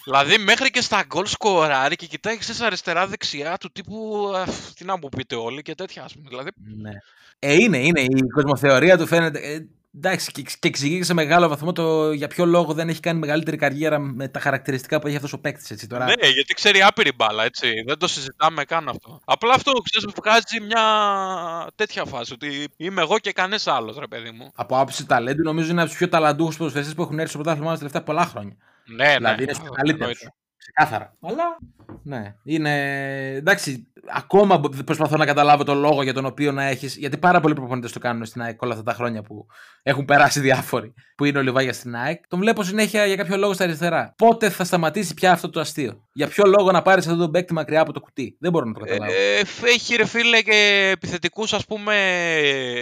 Δηλαδή, μέχρι και στα γκολ σκοράρει και κοιτάει ξέρεις, αριστερά-δεξιά του τύπου. «Αφ, Τι να μου πείτε όλοι και τέτοια, ας πούμε. Δηλαδή, ναι. Ε, είναι, είναι. Η κοσμοθεωρία του φαίνεται. Ε, εντάξει, και, και εξηγεί και σε μεγάλο βαθμό το για ποιο λόγο δεν έχει κάνει μεγαλύτερη καριέρα με τα χαρακτηριστικά που έχει αυτός ο παίκτης. Έτσι, τώρα. Ναι, γιατί ξέρει άπειρη μπάλα, έτσι. Δεν το συζητάμε καν αυτό. Απλά αυτό, ξέρεις, βγάζει μια τέτοια φάση. Ότι είμαι εγώ και κανένα άλλος, ρε παιδί μου. Από άποψη ταλέντου, νομίζω είναι από τους πιο ταλαντούχους ποδοσφαιριστέ που έχουν έρθει στο πρωτάθλημα μας τα τελευταία πολλά χρόνια. Ναι, ναι. δηλαδή είναι στους καλύτερους. Εννοείται. Ξεκάθαρα. Αλλά. Ναι. Είναι. Εντάξει, ακόμα προσπαθώ να καταλάβω τον λόγο για τον οποίο να έχεις. Γιατί πάρα πολλοί προπονητές το κάνουν στην ΑΕΚ όλα αυτά τα χρόνια που έχουν περάσει διάφοροι. Που είναι ο Λιβάγια στην ΑΕΚ. Τον βλέπω συνέχεια για κάποιο λόγο στα αριστερά. Πότε θα σταματήσει πια αυτό το αστείο; Για ποιο λόγο να πάρεις αυτό τον παίκτη μακριά από το κουτί; Δεν μπορώ να το καταλάβω. Ε, έχει ρε φίλε και επιθετικούς, ας πούμε.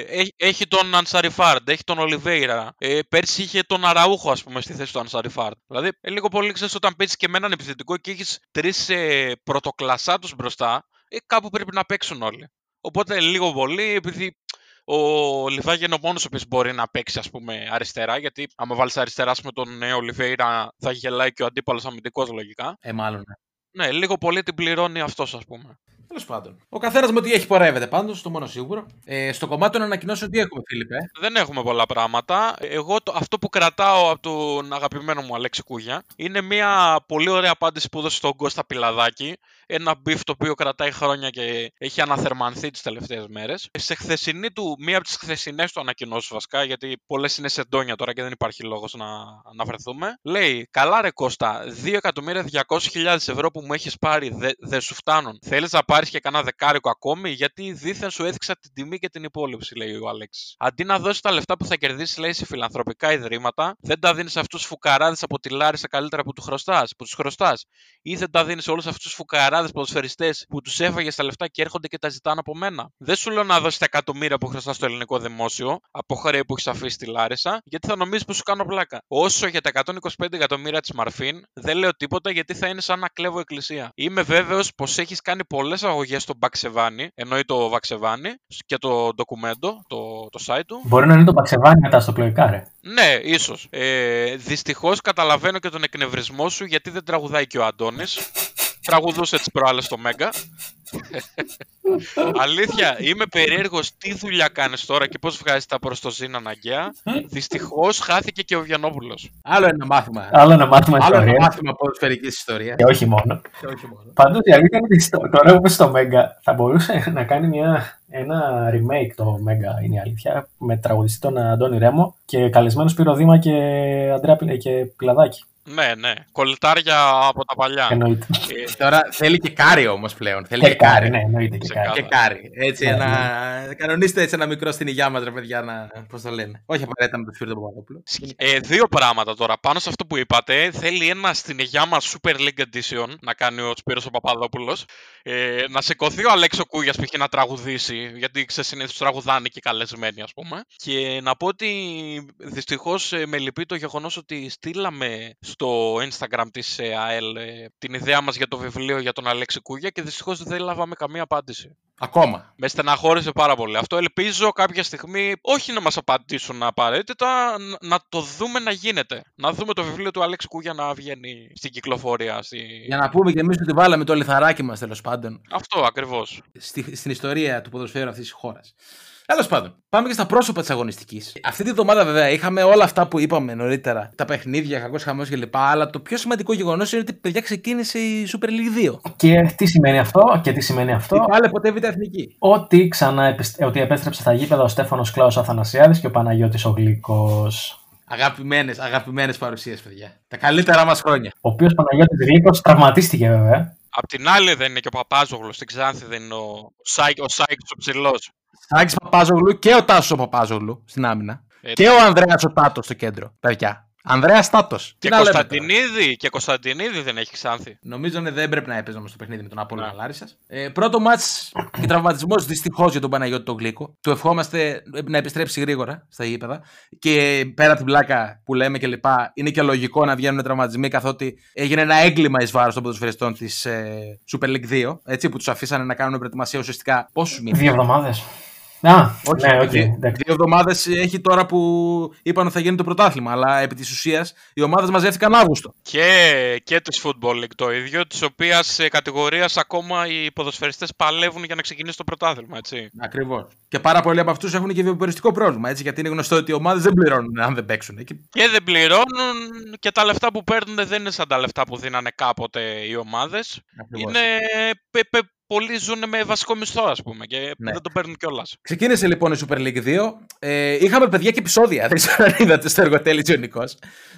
Έχει, έχει τον Ανσαριφάρντ, έχει τον Ολιβέηρα. Ε, πέρσι είχε τον Αραούχο, ας πούμε, στη θέση του Ανσαριφάρντ. Δηλαδή, ε, λίγο πολύ ξέρεις όταν παίζεις και με έναν επιθετικό και έχεις τρεις ε, πρωτοκλασσάτου μπροστά, ε, κάπου πρέπει να παίξουν όλοι. Οπότε λίγο πολύ, επειδή ο Λιβάγια είναι ο μόνος ο μπορεί να παίξει ας πούμε, αριστερά. Γιατί άμα βάλεις αριστερά με τον νέο Λιβέιρα, θα γελάει και ο αντίπαλος αμυντικός λογικά. Ε, μάλλον. Ναι, λίγο πολύ την πληρώνει αυτός, ας πούμε. Τέλος πάντων. Ο καθένας με ό,τι έχει πορεύεται πάντως, το μόνο σίγουρο. Ε, στο κομμάτι των ανακοινώσεων, τι έχουμε, Φίλιππε; Δεν έχουμε πολλά πράγματα. Εγώ το, αυτό που κρατάω από τον αγαπημένο μου Αλέξη Κούγια είναι μια πολύ ωραία απάντηση που έδωσε στον Κώστα Πιλαδάκη. Ένα beef το οποίο κρατάει χρόνια και έχει αναθερμανθεί τις τελευταίες μέρες. Σε χθεσινή του, μία από τις χθεσινές του ανακοινώσεις βασικά, γιατί πολλές είναι σεντόνια τώρα και δεν υπάρχει λόγος να αναφερθούμε. Λέει, καλά ρε Κώστα, 2.200.000 ευρώ που μου έχεις πάρει δεν δε σου φτάνουν. Θέλεις να πάρεις και κανένα δεκάρικο ακόμη, γιατί δήθεν σου έθιξα την τιμή και την υπόληψη, λέει ο Αλέξης. Αντί να δώσεις τα λεφτά που θα κερδίσεις, λέει, σε φιλανθρωπικά ιδρύματα, δεν τα δίνεις σε αυτούς τους φουκαράδες από τη Λάρισα καλύτερα που του χρωστάς. Που τους χρωστάς. Ή δεν τα δίνεις σε όλους αυτούς του φουκαράδε ποδοσφαιριστές που τους έφαγε τα λεφτά και έρχονται και τα ζητάνε από μένα. Δεν σου λέω να δώσεις τα εκατομμύρια που χρωστά στο ελληνικό δημόσιο, από χρέη που έχεις αφήσει στη Λάρισα, γιατί θα νομίζεις που σου κάνω πλάκα. Όσο για τα 125 εκατομμύρια της Μαρφίν, δεν λέω τίποτα γιατί θα είναι σαν να κλέβω εκκλησία. Είμαι βέβαιος πως έχεις κάνει πολλές αγωγές στον Μπαξεβάνι, εννοεί το Βαξεβάνι και το ντοκουμέντο, το, το site του. Μπορεί να είναι το Μπαξεβάνι μετά στο πλοϊκά, ρε. Ναι, ίσως. Ε, Δυστυχώς καταλαβαίνω και τον εκνευρισμό σου γιατί δεν τραγουδάει και ο Αντώνης. Τραγουδούσε τις προάλλες στο Μέγκα. Αλήθεια, είμαι περίεργος τι δουλειά κάνεις τώρα και πώς βγάζεις τα προς το ζήν αναγκαία. Δυστυχώς χάθηκε και ο Βιανόπουλο. Άλλο ένα μάθημα. Άλλο ένα μάθημα Άλλο ιστορίας. ένα μάθημα ποδοσφαιρικής ιστορίας. Και όχι μόνο. Και όχι μόνο. Πάντως η αλήθεια είναι ότι στο- τώρα που είμαι στο Μέγκα θα μπορούσε να κάνει μια, ένα remake το Μέγκα, είναι η αλήθεια, με τραγουδιστή τον Αντώνη Ρέμο και καλεσμένο Σπύρο Δήμα και Αντρέα Πι- και Πιλαδάκη. Ναι, ναι. Κολυτάρια από τα παλιά. Εννοείται. Ε, Τώρα θέλει και κάρι όμως πλέον. Θέλει Και κάρι, ναι, εννοείται και Ξεκάθαρα. κάρι. Και κάρι. Έτσι, Ναι, ένα... Κανονίστε έτσι ένα μικρό στην υγειά μας, ρε παιδιά, να. Πώς το λένε. Όχι απαραίτητα με το Σπύρο τον Παπαδόπουλο. Ε, δύο πράγματα τώρα. Πάνω σε αυτό που είπατε, θέλει ένα στην υγειά μας Super League Edition να κάνει ο Σπύρος ο Παπαδόπουλος. Ε, να σηκωθεί ο Αλέξο Κούγιας π.χ. να τραγουδήσει, γιατί συνήθως τραγουδάνε και καλεσμένοι, ας πούμε. Και να πω ότι δυστυχώς με λυπεί το γεγονός ότι στείλαμε στο Instagram της ΑΕΛ ε, την ιδέα μας για το βιβλίο για τον Αλέξη Κούγια και δυστυχώς δεν λάβαμε καμία απάντηση. Ακόμα. Με στεναχώρησε πάρα πολύ. Αυτό ελπίζω κάποια στιγμή όχι να μας απαντήσουν απαραίτητα, ν- να το δούμε να γίνεται. Να δούμε το βιβλίο του Αλέξη Κούγια να βγαίνει στην κυκλοφορία. Στη... Για να πούμε και εμείς ότι βάλαμε το λιθαράκι μας τέλος πάντων Αυτό ακριβώς. στη, στην ιστορία του ποδοσφαίρου αυτής της χώρας. Τέλος πάντων, πάμε και στα πρόσωπα της αγωνιστικής. Αυτή τη βδομάδα, βέβαια, είχαμε όλα αυτά που είπαμε νωρίτερα. Τα παιχνίδια, κακός χαμός κλπ. Αλλά το πιο σημαντικό γεγονός είναι ότι παιδιά ξεκίνησε η Super League 2. Και τι σημαίνει αυτό, και τι σημαίνει αυτό, Και πάλι ποτέ β' εθνική. ότι, ξανά, επισ- ότι επέστρεψε στα γήπεδα ο Στέφανος Κλάους Αθανασιάδης και ο Παναγιώτης ο Γλυκός. Αγαπημένες, αγαπημένες παρουσίες, παιδιά. Τα καλύτερα μας χρόνια. Ο οποίος Παναγιώτης Γλυκός τραυματίστηκε βέβαια. Απ' την άλλη δεν είναι και ο Παπάζογλου στην Ξάνθη, δεν είναι ο, Σάικ, ο Σάικς ο ψηλός. Σάκη Παπάζογλου και ο Τάσος Παπάζογλου στην άμυνα. Έτσι. Και ο Ανδρέας ο Τάτος στο κέντρο. Παιδιά. Ανδρέας Τάτος. Και Κωνσταντινίδη, και Κωνσταντινίδη δεν έχει Ξάνθη. Νομίζω ναι, δεν πρέπει να έπαιζε όμως το παιχνίδι με τον Απόλλωνα Ναι. Λάρισας. Ε, πρώτο μάτς και τραυματισμός δυστυχώς για τον Παναγιώτη τον Γλύκο. Του ευχόμαστε να επιστρέψει γρήγορα στα γήπεδα. Και πέρα από την πλάκα που λέμε και λοιπά, είναι και λογικό να βγαίνουν τραυματισμοί καθότι έγινε ένα έγκλημα εις βάρος των ποδοσφαιριστών της ε, Super League 2. Έτσι, που τους αφήσανε να κάνουν προετοιμασία ουσιαστικά πόσους μήνες; Δύο εβδομάδες. Α, Όχι, ναι, οκ, δύο, εντάξει. δύο εβδομάδες έχει τώρα που είπαν ότι θα γίνει το πρωτάθλημα. Αλλά επί της ουσίας οι ομάδες μαζεύτηκαν Αύγουστο. Και, και της Football League το ίδιο, της οποίας ε, κατηγορίας ακόμα οι ποδοσφαιριστές παλεύουν για να ξεκινήσει το πρωτάθλημα, έτσι. Ακριβώς. Και πάρα πολλοί από αυτούς έχουν και βιοποριστικό πρόβλημα. Έτσι, γιατί είναι γνωστό ότι οι ομάδες δεν πληρώνουν αν δεν παίξουν. Και Και δεν πληρώνουν και τα λεφτά που παίρνουν δεν είναι σαν τα λεφτά που δίνανε κάποτε οι ομάδες. Ακριβώς. Είναι πε- πε- πολλοί ζουν με βασικό μισθό, ας πούμε, και Ναι. δεν το παίρνουν κιόλας. Ξεκίνησε λοιπόν η Super League 2. Ε, είχαμε παιδιά και επεισόδια. Δεν ξέρω αν είδατε στο Εργοτέλης Ιωνικό,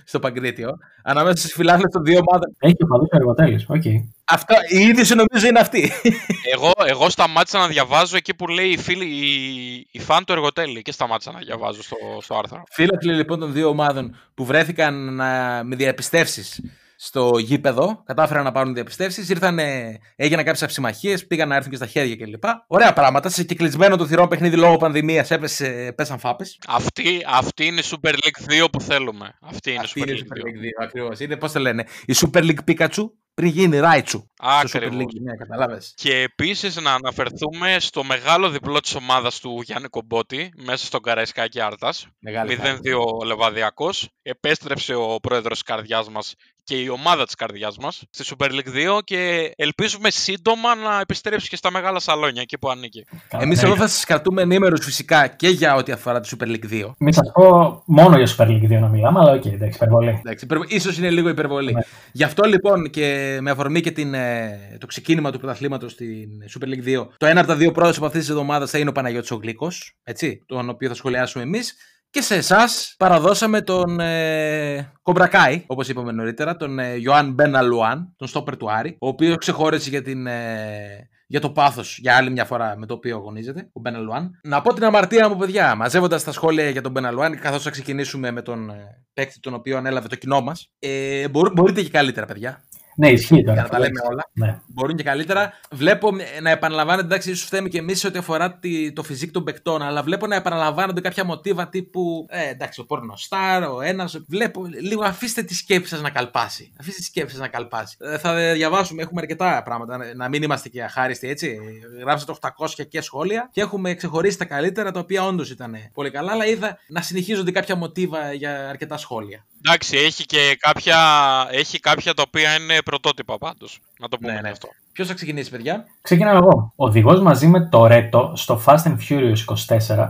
στο Παγκρίτιο. Ανάμεσα στους φιλάθλους των δύο ομάδων. Έχει οπαδούς ο παδός εργοτέλης. Οκ. Αυτό, η είδηση νομίζω είναι αυτή. Εγώ, εγώ σταμάτησα να διαβάζω εκεί που λέει οι, φίλοι, οι, οι φαν του Εργοτέλη και σταμάτησα να διαβάζω στο, στο άρθρο. Φίλαθλοι λοιπόν των δύο ομάδων που βρέθηκαν να, με διαπιστεύσεις στο γήπεδο, κατάφεραν να πάρουν διαπιστεύσεις, ήρθαν, έγιναν κάποιες αψημαχίες, πήγαν να έρθουν και στα χέρια κλπ. Ωραία πράγματα. Σε κυκλισμένο το θηρόν παιχνίδι λόγω πανδημίας πέσαν φάπες. Αυτή, αυτή είναι η Super League 2 που θέλουμε. Αυτή είναι η Αυτή Super είναι η League 2. Super League 2 ακριβώς. Είναι πώς το λένε. Η Super League Pikachu πριν γίνει Ράιτσου. Στο Super Ακριβώς. League, ναι, καταλάβες. Και επίσης να αναφερθούμε στο μεγάλο διπλό της ομάδας του Γιάννη Κομπότη μέσα στον Καραϊσκάκη Άρτας. Μεγάλη χαρά. 0-2 Λεβαδιακός. Επέστρεψε ο πρόεδρος της καρδιάς μας και η ομάδα της καρδιάς μας στη Super League 2 και ελπίζουμε σύντομα να επιστρέψει και στα μεγάλα σαλόνια εκεί που ανήκει. Εμείς εδώ θα σας κρατούμε ενήμερους φυσικά και για ό,τι αφορά τη Super League 2. Μην σας πω μόνο για Super League 2 να μιλάμε, αλλά οκ, εντάξει, υπερβολή. Εντάξει, υπερβο- ίσως είναι λίγο υπερβολή. Ναι. Γι' αυτό λοιπόν και με αφορμή και την, ε, το ξεκίνημα του πρωταθλήματος στην Super League 2, το ένα από τα δύο πρόσωπα αυτής της εβδομάδας θα είναι ο Παναγιώτης ο Γλύκος, έτσι, τον οποίο θα σχολιάσουμε εμείς. Και σε εσάς παραδώσαμε τον ε, Κομπρακάη, όπως είπαμε νωρίτερα, τον ε, Ιωάνν Μπέναλουάν, τον στόπερ του Άρη, ο οποίος ξεχώρισε για, την, ε, για το πάθος για άλλη μια φορά με το οποίο αγωνίζεται, ο Μπέναλουάν. Να πω την αμαρτία μου, παιδιά, μαζεύοντας τα σχόλια για τον Μπέναλουάν, καθώς θα ξεκινήσουμε με τον ε, παίκτη τον οποίο ανέλαβε το κοινό μας. Ε, μπορ- μπορείτε και καλύτερα, παιδιά. Ναι, ισχύει τώρα. Για να τα λέμε όλα. Ναι. Μπορούν και καλύτερα. Βλέπω ε, να επαναλαμβάνεται, εντάξει, ίσως φταίμε και εμείς σε ό,τι αφορά τη, το φυσικό των παικτών, αλλά βλέπω να επαναλαμβάνονται κάποια μοτίβα τύπου. Ε, εντάξει, ο πορνοστάρ, ο ένας. Βλέπω λίγο, αφήστε τη σκέψη σας να καλπάσει. Αφήστε τη σκέψη σας να καλπάσει. Ε, θα διαβάσουμε, έχουμε αρκετά πράγματα. να- Να μην είμαστε και αχάριστοι έτσι. Γράψατε 800 και σχόλια και έχουμε ξεχωρίσει τα καλύτερα, τα οποία όντως ήταν πολύ καλά, αλλά είδα να συνεχίζονται κάποια μοτίβα για αρκετά σχόλια. Εντάξει, έχει και κάποια, έχει κάποια τα οποία είναι πρωτότυπα πάντως. Να το πούμε Ναι, και ναι. αυτό. Ποιος θα ξεκινήσει, παιδιά; Ξεκινάω εγώ. Οδηγός μαζί με το Ρέτο στο Fast and Furious 24.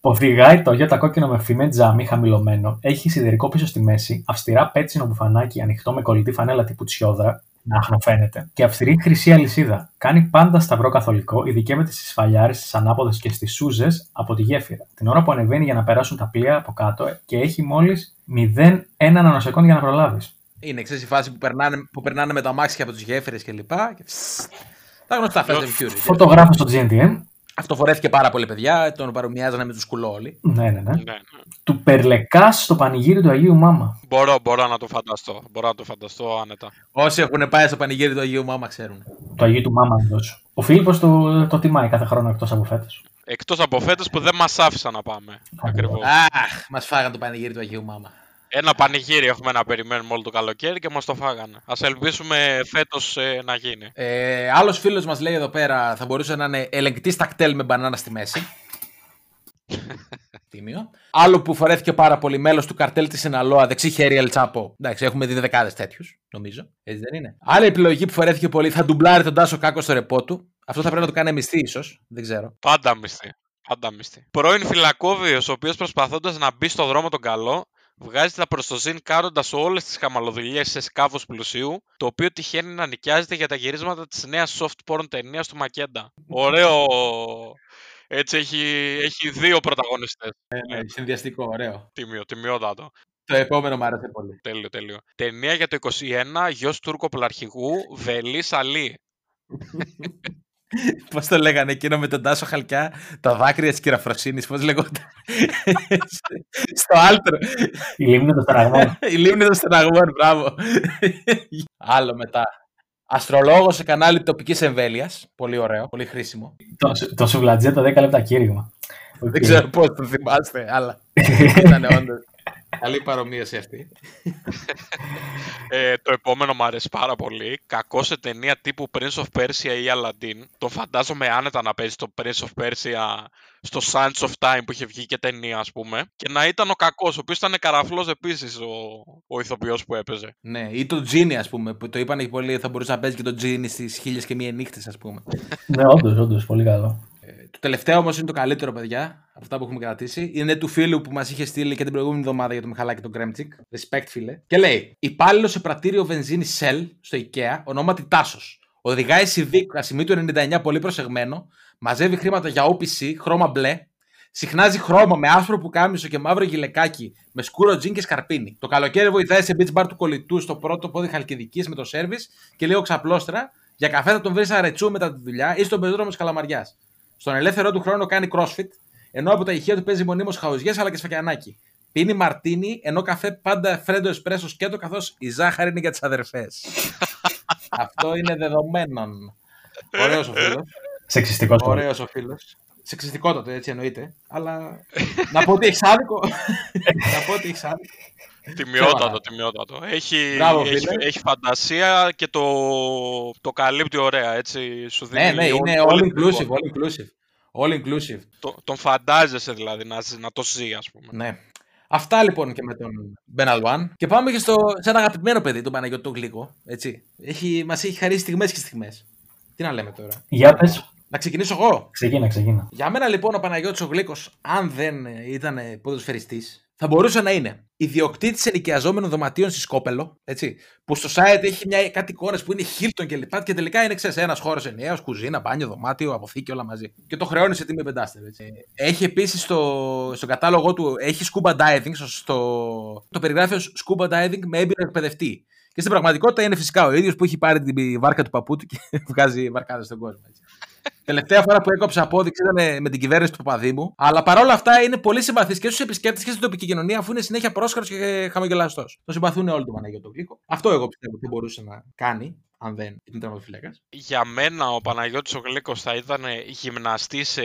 Οδηγάει το Toyota κόκκινο με φημέ τζάμι χαμηλωμένο. Έχει σιδερικό πίσω στη μέση. Αυστηρά πέτσινο μπουφανάκι ανοιχτό με κολλητή φανέλα τύπου τσιόδρα. Να αχνοφαίνεται. Και αυστηρή χρυσή αλυσίδα. Κάνει πάντα σταυρό καθολικό. Ειδικεύεται στι φαλιάρε, στι ανάποδες και στις σούζες από τη γέφυρα. Την ώρα που ανεβαίνει για να περάσουν τα πλοία από κάτω και έχει μόλις 0,1 νανοσεκόντ για να προλάβεις. Είναι ξέρεις, η φάση που περνάνε, που περνάνε με τα αμάξια από τις γέφυρες και λοιπά. Και... φσσ, Τα γνωστά Fast and Furious. Φωτογράφος στο GNTM. Αυτό φορέθηκε πάρα πολύ, παιδιά. Τον παρομοιάζανε με τους σκουλό όλοι. Ναι, ναι, ναι. Ναι, ναι. Του Περλεκάς στο πανηγύρι του Αγίου Μάμα. Μπορώ, μπορώ να το φανταστώ. Μπορώ να το φανταστώ άνετα. Όσοι έχουν πάει στο πανηγύρι του Αγίου Μάμα ξέρουν. του Αγίου του Μάμαντος. Ο Φίλιππος το, το τιμάει κάθε χρόνο εκτός από φέτος. Εκτός από φέτος που δεν μας άφησαν να πάμε. Ακριβώς. Αχ, μας φάγαν το πανηγύρι του Αγίου Μάμα. Ένα πανηγύρι έχουμε να περιμένουμε όλο το καλοκαίρι και μας το φάγανε. Ας ελπίσουμε φέτος ε, να γίνει. Ε, Άλλος φίλος μας λέει εδώ πέρα θα μπορούσε να είναι ελεγκτής τακτέλ με μπανάνα στη μέση. Τίμιο. Άλλο που φορέθηκε πάρα πολύ μέλος του καρτέλ της Εναλόα, δεξί χέρι Ελτσάπο. Εντάξει, έχουμε δει δεκάδες τέτοιους, νομίζω. Έτσι δεν είναι. Άλλη επιλογή που φορέθηκε πολύ θα ντουμπλάρει τον Τάσο Κάκος στο ρεπό του. Αυτό θα πρέπει να το κάνει μισθή, ίσως. Δεν ξέρω. Πάντα μισθή. Πάντα μισθή. Πρώην φυλακόβιος, ο οποίος προσπαθώντας να μπει στο δρόμο τον καλό, βγάζει τα προστοζήν κάνοντας όλες τις χαμαλοδουλειές σε σκάφος πλουσίου, το οποίο τυχαίνει να νοικιάζεται για τα γυρίσματα της νέας soft porn ταινίας του Μακέντα. Ωραίο... Έτσι έχει, έχει δύο πρωταγωνιστές. Ε, συνδυαστικό, ωραίο. Τιμίο, τιμιότατο. Το επόμενο μου άρεσε πολύ. Τέλειο, τέλειο. Ταινία για το 21, γιος Τούρκο Πλαρχηγού, Βελής Αλή. Πώς το λέγανε εκείνο με τον Τάσο Χαλκιά, τα δάκρυα της κυραφροσύνη, πώς λεγόταν. Στο άλτρο. Η λίμνη των στεναγμών. Η λίμνη των στεναγμών, μπράβο. Άλλο μετά. Αστρολόγος σε κανάλι τοπικής εμβέλειας. Πολύ ωραίο, πολύ χρήσιμο. το, το σουβλατζέ το 10 λεπτά κήρυγμα. Δεν ξέρω πώς το θυμάστε, αλλά ήταν όντως. Καλή παρομοίωση αυτή. Ε, το επόμενο μου αρέσει πάρα πολύ. Κακό σε ταινία τύπου Prince of Persia ή Aladdin. Το φαντάζομαι άνετα να παίζει το Prince of Persia στο Sands of Time που είχε βγει και ταινία, ας πούμε. Και να ήταν ο κακός, ο οποίος ήταν καραφλός επίσης ο, ο ηθοποιός που έπαιζε. Ναι, ή το Τζίνι, ας πούμε, που το είπαν και πολλοί, θα μπορούσε να παίζει και το Τζίνι στις χίλιες και μία νύχτες, ας πούμε. ναι, όντως, όντως, πολύ καλό. Ε, το τελευταίο όμως είναι το καλύτερο, παιδιά, από αυτά που έχουμε κρατήσει. Είναι του φίλου που μας είχε στείλει και την προηγούμενη εβδομάδα για το Μιχαλάκι τον Κρέμτσικ. Respect, φίλε. Και λέει: Υπάλληλο σε πρατήριο βενζίνη Shell στο IKEA, ονόματι Τάσος. Οδηγάει Civic Κασιμί του 99 πολύ προσεγμένο, μαζεύει χρήματα για OPC, χρώμα μπλε, συχνάζει χρώμα με άσπρο που κάμισο και μαύρο γυλεκάκι με σκούρο τζιν και σκαρπίνι. Το καλοκαίρι βοηθάει σε beach bar του κολλητού στο πρώτο πόδι Χαλκιδικής με το σερβις και λίγο ξαπλώστρα. Για καφέ θα τον βρει σαν ρετσού μετά τη δουλειά ή στον πεζόδρομο της Καλαμαριάς. Στον ελεύθερο του χρόνο κάνει crossfit, ενώ από τα ηχεία του παίζει μονίμως χαουζιές αλλά και σφακιανάκι. Πίνει μαρτίνι, ενώ καφέ πάντα φρέντο εσπρέσο σκέτο, καθώς η ζάχαρη είναι για τις αδερφές. Αυτό είναι δεδομένον. Ωραίος ο φίλος. Σεξιστικός Ωραίος ο φίλος. Σεξιστικότατο, έτσι εννοείται. Αλλά να πω ότι έχεις άδικο. να πω ότι έχεις άδικο. Τιμιότατο, τιμιότατο. Έχει, Μπράβο, έχει, φίλε. έχει φαντασία και το, το καλύπτει ωραία, έτσι. Σου δίνει ναι, ναι, όλη- είναι όλη all την inclusive, εικόνα. all inclusive. All inclusive. Το- τον φαντάζεσαι δηλαδή να, ζει- να το ζει, ας πούμε. Ναι. Αυτά λοιπόν και με τον Μπεναλουάν. Και πάμε και στο, σε ένα αγαπημένο παιδί, τον Παναγιώτη τον Γλίκο. Έτσι. Έχει, μας έχει χαρίσει στιγμές και στιγμές. Τι να λέμε τώρα; Για πες, Να ξεκινήσω εγώ; ξεκίνα, ξεκίνα. Για μένα λοιπόν ο Παναγιώτης ο Γλίκος, αν δεν ε, ήταν ε, ποδοσφαιριστής, θα μπορούσε να είναι ιδιοκτήτης ενοικιαζόμενων δωματίων στη Σκόπελο, έτσι, που στο site έχει μια, κάτι εικόνες που είναι Hilton και λοιπά και τελικά είναι ξέρεις, ένας χώρος ενιαίος, κουζίνα, μπάνιο, δωμάτιο, αποθήκη όλα μαζί. Και το χρεώνεις σε τιμή πεντάστερ. Έτσι. Έχει επίσης στο, στο κατάλογο του, έχει scuba diving, στο, στο, το περιγράφει ως scuba diving με έμπειρο εκπαιδευτή. Και στην πραγματικότητα είναι φυσικά ο ίδιος που έχει πάρει την βάρκα του παππού του και βγάζει βαρκάδες στον κόσμο. Έτσι. Τελευταία φορά που έκοψε απόδειξη ήταν με την κυβέρνηση του Παπαδήμου. Αλλά παρόλα αυτά είναι πολύ συμπαθής και στους επισκέπτες και στην τοπική κοινωνία, αφού είναι συνέχεια πρόσχαρος και χαμογελαστός. Το συμπαθούν όλοι τον Παναγιώτο Γλίκο. Αυτό εγώ πιστεύω ότι μπορούσε να κάνει, αν δεν ήταν τερματοφύλακα. Για μένα ο Παναγιώτης ο Γλίκος θα ήταν γυμναστής σε,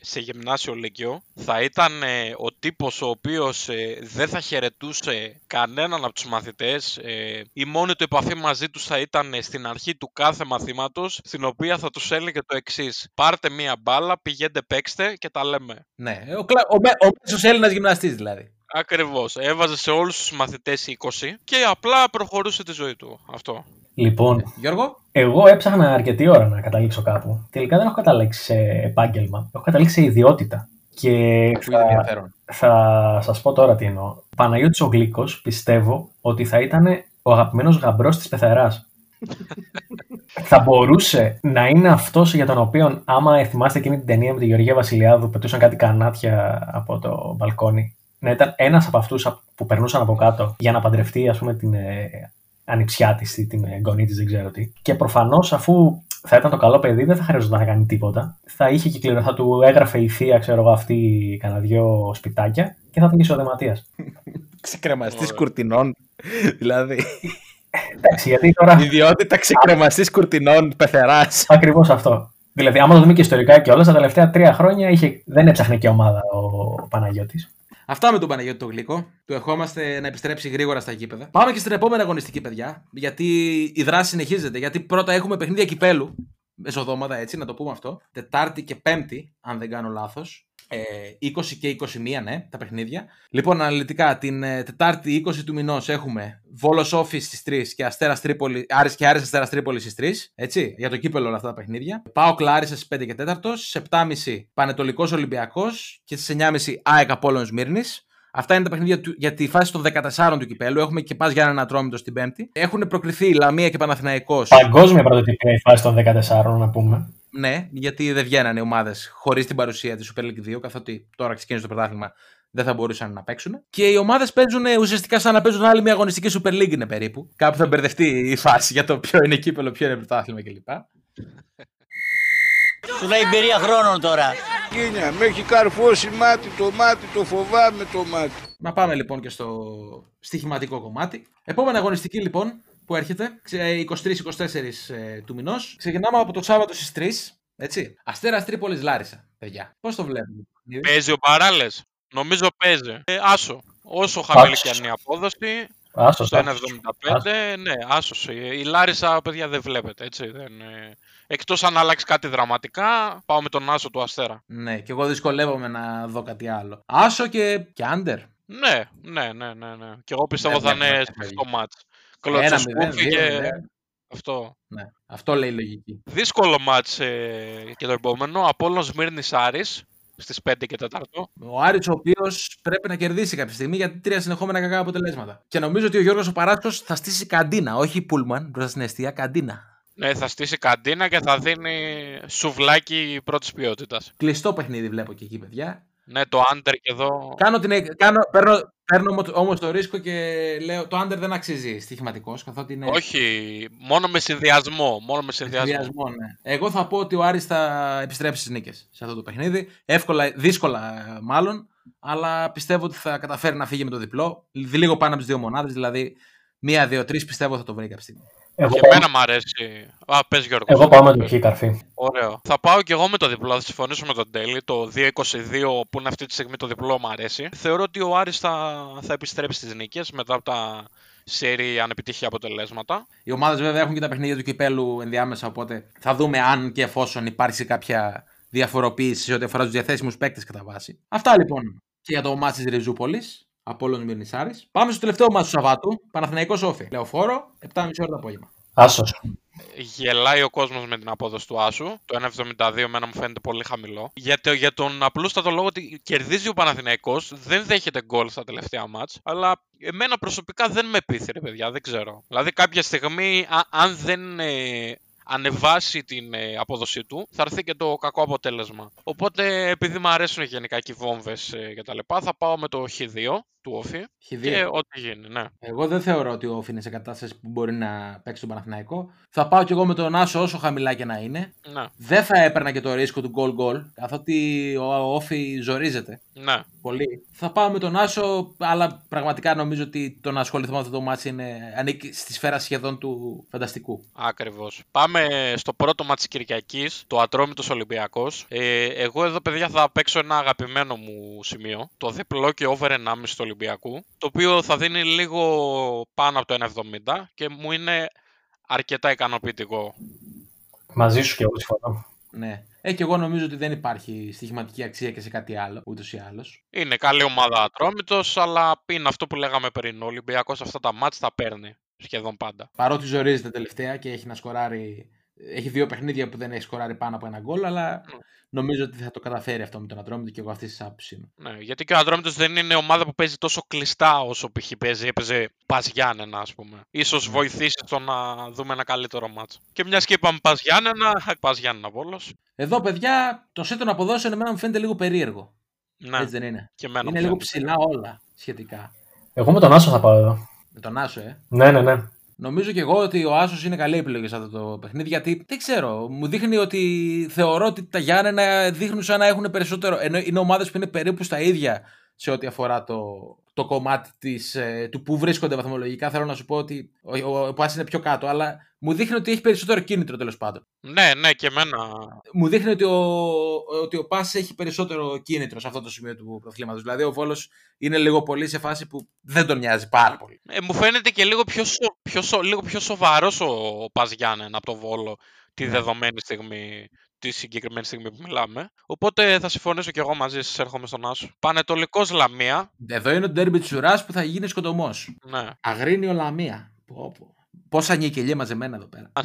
σε γυμνάσιο λυκειό. Θα ήταν ε, ο τύπος ο οποίος ε, δεν θα χαιρετούσε κανέναν από τους μαθητές. Ε, η μόνη του επαφή μαζί τους θα ήταν ε, στην αρχή του κάθε μαθήματος, στην οποία θα τους έλεγε το εξής: Πάρτε μία μπάλα, πηγαίνετε παίξτε και τα λέμε. Ναι, ο, κλα... ο, μέ- ο μέσος Έλληνας γυμναστής δηλαδή. Ακριβώς. Έβαζε σε όλους τους μαθητές 20 και απλά προχωρούσε τη ζωή του. Αυτό. Λοιπόν, Γιώργο; εγώ έψαχνα αρκετή ώρα να καταλήξω κάπου. Τελικά δεν έχω καταλήξει σε επάγγελμα. Έχω καταλήξει σε ιδιότητα. Και Που είναι θα, ενδιαφέρον. θα σας πω τώρα τι εννοώ. Ο Παναγιώτης ο Γλίκος πιστεύω ότι θα ήταν ο αγαπημένος γαμπρός της πεθεράς. θα μπορούσε να είναι αυτός για τον οποίο άμα θυμάστε εκείνη την ταινία με τη Γεωργία Βασιλιάδου πετούσαν κάτι κανάτια από το μπαλκόνι να ήταν ένας από αυτούς που περνούσαν από κάτω για να παντρευτεί ας πούμε την ε, ανιψιά της ή την εγγονή της δεν ξέρω τι και προφανώς αφού θα ήταν το καλό παιδί, δεν θα χρειαζόταν να κάνει τίποτα. Θα είχε κυκλοφορία, θα του έγραφε η θεία, ξέρω εγώ, αυτή κανένα δυο σπιτάκια και θα ήταν και ισοδεματίας. Ξεκρεμαστής Ωραία. κουρτινών. δηλαδή. Εντάξει, γιατί τώρα. Ιδιότητα ξεκρεμαστής κουρτινών πεθεράς. Ακριβώς αυτό. Δηλαδή, άμα το δούμε και ιστορικά και όλα, τα τελευταία τρία χρόνια είχε, δεν έψαχνε και ομάδα ο Παναγιώτης. Αυτά με τον Παναγιώτη το Γλυκό. Του ευχόμαστε να επιστρέψει γρήγορα στα γήπεδα. Πάμε και στην επόμενη αγωνιστική, παιδιά. Γιατί η δράση συνεχίζεται. Γιατί πρώτα έχουμε παιχνίδια κυπέλου. Μεσοδόματα, έτσι, να το πούμε αυτό. Τετάρτη και Πέμπτη, αν δεν κάνω λάθος. Ε, 20 και 21, ναι, τα παιχνίδια. Λοιπόν, αναλυτικά, την ε, Τετάρτη 20 του μηνός έχουμε Βόλος Όφης στις 3 και Αστέρας Τρίπολη, Άρης και Άρης Αστέρας Τρίπολης στις 3. Έτσι, για το κύπελο όλα αυτά τα παιχνίδια. Πάω Κλάρισα στις 5 και 4. Στι 7.30 Πανετολικός Ολυμπιακός και στις 9.30 ΑΕΚ Απόλλων Μύρνης. Αυτά είναι τα παιχνίδια του, για τη φάση των 14 του κυπέλου. Έχουμε και πας για έναν ατρόμητο στην Πέμπτη. Έχουν προκριθεί Λαμία και Παναθηναϊκός. Παγκόσμια πρωτοτυπία η φάση των 14, να πούμε. Ναι, γιατί δεν βγαίνανε ομάδες χωρίς την παρουσία της Super League 2, καθότι τώρα ξεκίνησε το πρωτάθλημα δεν θα μπορούσαν να παίξουν. Και οι ομάδες παίζουν ε, ουσιαστικά σαν να παίζουν άλλη μια αγωνιστική Super League είναι περίπου. Κάπου θα μπερδευτεί η φάση για το ποιο είναι κύπελο, ποιο είναι πρωτάθλημα κλπ. Σου λέει εμπειρία χρόνων τώρα. Κίνια, με έχει καρφώσει μάτι το μάτι, το φοβάμαι το μάτι. Να πάμε λοιπόν και στο στοιχηματικό κομμάτι. Επόμενη αγωνιστική λοιπόν που έρχεται, 23-24 ε, του μηνός. Ξεκινάμε από το Σάββατο στις 3. Έτσι. Αστέρας Τρίπολης Λάρισα, παιδιά. Πώς το βλέπουμε. Παίζει ο Παράλε. Νομίζω παίζει. Ε, άσο. Όσο χαμηλή Άσος. και αν είναι η απόδοση, Άσος. στο 1,75, ναι, άσος. Η Λάρισα, παιδιά, δεν βλέπετε, έτσι. Δεν, ε... Εκτός αν αλλάξει κάτι δραματικά, πάω με τον άσο του Αστέρα. Ναι, και εγώ δυσκολεύομαι να δω κάτι άλλο. Άσο και, και άντερ. Ναι, ναι, ναι, ναι, ναι. Και εγώ πιστεύω Δεν θα βλέπω είναι κάτι σφιχτό φεύγει. μάτς. Ένα μηδέν, Κλωτσοσκούφι δύο και μηδέν. αυτό. Ναι, αυτό λέει η λογική. Δύσκολο μάτς ε, και το επόμενο. Απόλλων Σμύρνης Άρης στις 5 και 4. Ο Άρης ο οποίος πρέπει να κερδίσει κάποια στιγμή γιατί τρία συνεχόμενα κακά αποτελέσματα. Και νομίζω ότι ο Γιώργος ο Παράσκος θα στήσει καντίνα, όχι πούλμαν μπροστά στην αιστεία, καντίνα. Ναι, θα στήσει καντίνα και θα δίνει σουβλάκι πρώτης ποιότητας. Κλειστό παιχνίδι βλέπω και εκεί, παιδιά. Ναι, το under και εδώ. Κάνω την, εκ- κάνω, παίρνω, παίρνω όμως το ρίσκο και λέω το under δεν αξίζει στοιχηματικός, καθότι είναι. Όχι, μόνο με συνδυασμό. Μόνο με συνδυασμό. Συνδυασμό, ναι. Εγώ θα πω ότι ο Άρης θα επιστρέψει στις νίκες σε αυτό το παιχνίδι. Εύκολα, δύσκολα ε, μάλλον, αλλά πιστεύω ότι θα καταφέρει να φύγει με το διπλό. Λίγο πάνω από τις δύο μονάδες, δηλαδή μία, δύο, τρεις πιστεύω θα το βρει κάποια στιγμή. Εγώ, Και πάω, εμένα μου αρέσει. Α, πες Γιώργο. εγώ πάω με το χ καρφί. Ωραίο. Θα πάω και εγώ με το διπλό, θα συμφωνήσω με τον Τέλη. Το 2-22 που είναι αυτή τη στιγμή το διπλό μου αρέσει. Θεωρώ ότι ο Άρης θα, θα επιστρέψει στις νίκες μετά από τα σερή ανεπιτυχή αποτελέσματα. Οι ομάδες βέβαια έχουν και τα παιχνίδια του κυπέλου ενδιάμεσα, οπότε θα δούμε αν και εφόσον υπάρξει κάποια διαφοροποίηση σε ό,τι αφορά τους διαθέσιμους παίκτες κατά βάση. Αυτά λοιπόν και για το μάτι της Ριζούπολης. Απόλλων Μυρνησάρη. Πάμε στο τελευταίο μάτι του Σαββάτου. Παναθηναϊκός Όφη. Λεωφόρο, 7,5 ώρα το απόγευμα. Άσος. Γελάει ο κόσμος με την απόδοση του Άσου. Το 1,72 εμένα μου φαίνεται πολύ χαμηλό. Για, το, για τον απλούστατο λόγο ότι κερδίζει ο Παναθηναϊκός, δεν δέχεται γκολ στα τελευταία μάτς, αλλά εμένα προσωπικά δεν με πείθει, ρε παιδιά, δεν ξέρω. Δηλαδή κάποια στιγμή, α- αν δεν ε, ανεβάσει την ε, απόδοσή του, θα έρθει και το κακό αποτέλεσμα. Οπότε, επειδή μου αρέσουν γενικά και οι βόμβες ε, και τα λοιπά, θα πάω με το Χ2 του Όφη Χ2. και ό,τι γίνει, ναι. Εγώ δεν θεωρώ ότι ο ΟΦΗ είναι σε κατάσταση που μπορεί να παίξει τον Παναθηναϊκό. Θα πάω κι εγώ με τον Άσο όσο χαμηλά και να είναι. Ναι, Δεν θα έπαιρνα και το ρίσκο του γκολ γκολ, καθότι ο ΟΦΗ ζορίζεται ναι. Πολύ. Θα πάω με τον Άσο, αλλά πραγματικά νομίζω ότι το να ασχοληθώ με αυτό το ματς είναι, ανήκει στη σφαίρα σχεδόν του φανταστικού. Ακριβώς. Πάμε στο πρώτο ματς της Κυριακής, το Ατρόμητος Ολυμπιακός. Ε, εγώ εδώ, παιδιά, θα παίξω ένα αγαπημένο μου σημείο. Το διπλό και over 1,5 του Ολυμπιακού. Το οποίο θα δίνει λίγο πάνω από το 1,70 και μου είναι αρκετά ικανοποιητικό. Μαζί σου και εγώ συμφωνώ. Ναι. Ε, και εγώ νομίζω ότι δεν υπάρχει στοιχηματική αξία και σε κάτι άλλο, ούτως ή άλλως. Είναι καλή ομάδα Ατρόμητος, αλλά είναι αυτό που λέγαμε πριν. Ο Ολυμπιακός αυτά τα μάτς τα παίρνει σχεδόν πάντα. Παρότι ζορίζεται τελευταία και έχει να σκοράρει. Έχει δύο παιχνίδια που δεν έχει σκοράρει πάνω από ένα γκολ, αλλά Ναι. νομίζω ότι θα το καταφέρει αυτό με τον Ατρόμητο και εγώ αυτή τη άποψη είμαι. Ναι, γιατί και ο Ατρόμητος δεν είναι ομάδα που παίζει τόσο κλειστά όσο π.χ. παίζει, έπαιζε Πα Γιάννενα, ας πούμε. σω βοηθήσει στο να δούμε ένα καλύτερο μάτσο. Και μιας και είπαμε Πα Γιάννενα, Πα Γιάννενα Βόλος. Εδώ, παιδιά, το σετ των αποδόσεων εμένα μου φαίνεται λίγο περίεργο. Ναι, Έτσι δεν είναι. και εμένα είναι μου λίγο φαίνεται. ψηλά όλα σχετικά. Εγώ με τον Άσο θα πάω εδώ. Με τον Άσο, ε. Ναι, ναι, ναι. Νομίζω και εγώ ότι ο Άσος είναι καλή επιλογή σε αυτό το παιχνίδι γιατί δεν ξέρω. Μου δείχνει ότι θεωρώ ότι τα Γιάννενα δείχνουν σαν να έχουν περισσότερο. ενώ είναι ομάδες που είναι περίπου στα ίδια σε ό,τι αφορά το, το κομμάτι της, ε, του που βρίσκονται βαθμολογικά. Θέλω να σου πω ότι ο, ο, ο Πας είναι πιο κάτω, αλλά μου δείχνει ότι έχει περισσότερο κίνητρο τέλος πάντων. Ναι, ναι, και εμένα. Μου δείχνει ότι ο, ότι ο Πας έχει περισσότερο κίνητρο σε αυτό το σημείο του προθλήματο. Δηλαδή ο Βόλος είναι λίγο πολύ σε φάση που δεν τον νοιάζει πάρα πολύ. Ε, μου φαίνεται και λίγο πιο, σο, πιο, σο, λίγο πιο σοβαρός ο, ο Πας Γιάννενα από το Βόλο τη δεδομένη στιγμή, τη συγκεκριμένη στιγμή που μιλάμε. Οπότε θα συμφωνήσω και εγώ μαζί σας, έρχομαι στον Άσο. Πανετολικός Λαμία. Εδώ είναι το ντέρμπι της ουράς που θα γίνει σκοτωμός. Ναι. Αγρίνιο Λαμία. Πω, πω. Πόσα νικελιά μαζεμένα εδώ πέρα.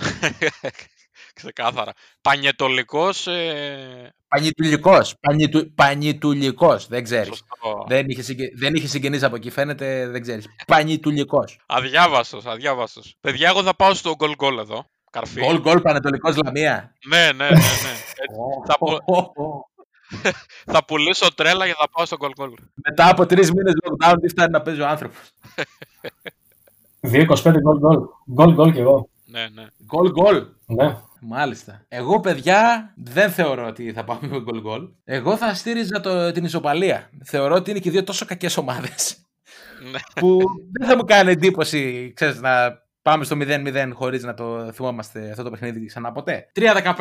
Ξεκάθαρα. Πανετολικός... Ε... Πανιτουλικό. Πανιτου, Πανιτουλικό. Δεν ξέρεις. Σωστό. Δεν είχε, συγκε... δεν είχε συγγενείς από εκεί, φαίνεται, δεν ξέρεις. Πανιτουλικό. Αδιάβαστος, αδιάβαστος. Παιδιά, εγώ θα πάω στο γκολ γκολ εδώ. Καρφί. Γκολ γκολ Πανετολικός Λαμία. Ναι, ναι, ναι. ναι. Έτσι. θα, που- θα πουλήσω τρέλα και θα πάω στο γκολ γκολ. Μετά από τρεις μήνες lockdown, τι φτάνει να παίζει ο άνθρωπος; 2-25 γκολ γκολ. Γκολ γκολ κι εγώ. Ναι, ναι. Γκολ γκολ. Ναι. Μάλιστα. Εγώ, παιδιά, δεν θεωρώ ότι θα πάμε με γκολ γκολ. Εγώ θα στήριζα το, την ισοπαλία. Θεωρώ ότι είναι και οι δύο τόσο κακές ομάδες. ναι. που δεν θα μου κάνει εντύπωση, ξέρεις, να πάμε στο 0-0 χωρίς να το θυμόμαστε αυτό το παιχνίδι ξανά ποτέ. 3-15,